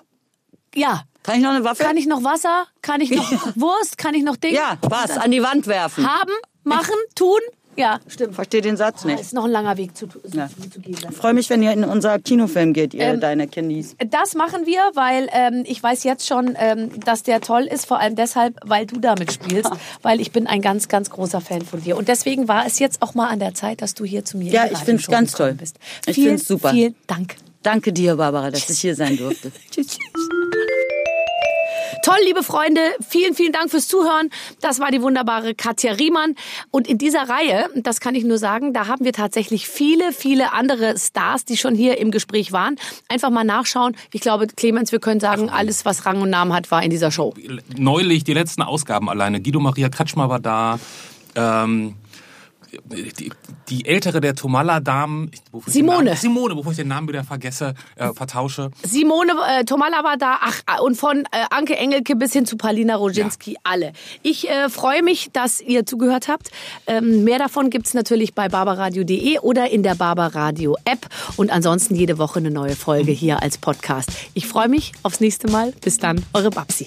Ja. Kann ich noch eine Waffel? Kann ich noch Wasser? Kann ich noch *laughs* Wurst? Kann ich noch Dinge? Ja, was? An die Wand werfen. Haben, machen, tun? Ja, stimmt. Versteht den Satz nicht. ist noch ein langer Weg zu, zu, Ja. zu gehen. Ich freue mich, wenn ihr in unser Kinofilm geht, ihr Ähm, deine Kindis. Das machen wir, weil ähm, ich weiß jetzt schon, ähm, dass der toll ist, vor allem deshalb, weil du damit spielst, *laughs* weil ich bin ein ganz, ganz großer Fan von dir. Und deswegen war es jetzt auch mal an der Zeit, dass du hier zu mir Ja, ich find's Radioshow ganz toll. Bist. Ich vielen, find's super. Vielen Dank. Danke dir, Barbara, dass ich hier sein durfte. *laughs* Tschüss. Toll, liebe Freunde, vielen, vielen Dank fürs Zuhören. Das war die wunderbare Katja Riemann. Und in dieser Reihe, das kann ich nur sagen, da haben wir tatsächlich viele, viele andere Stars, die schon hier im Gespräch waren. Einfach mal nachschauen. Ich glaube, Clemens, wir können sagen, alles, was Rang und Namen hat, war in dieser Show. Neulich, die letzten Ausgaben alleine. Guido Maria Kretschmer war da. Ähm, die, die ältere der den Simone. Namen- Simone, bevor ich den Namen wieder vergesse, äh, vertausche. Simone äh, Tomalla war da, ach, und von äh, Anke Engelke bis hin zu Paulina Roginski, alle. Ich äh, freue mich, dass ihr zugehört habt. Ähm, mehr davon gibt's natürlich bei barbaradio.de oder in der Barbaradio App und ansonsten jede Woche eine neue Folge hier als Podcast. Ich freue mich aufs nächste Mal. Bis dann, eure Babsi.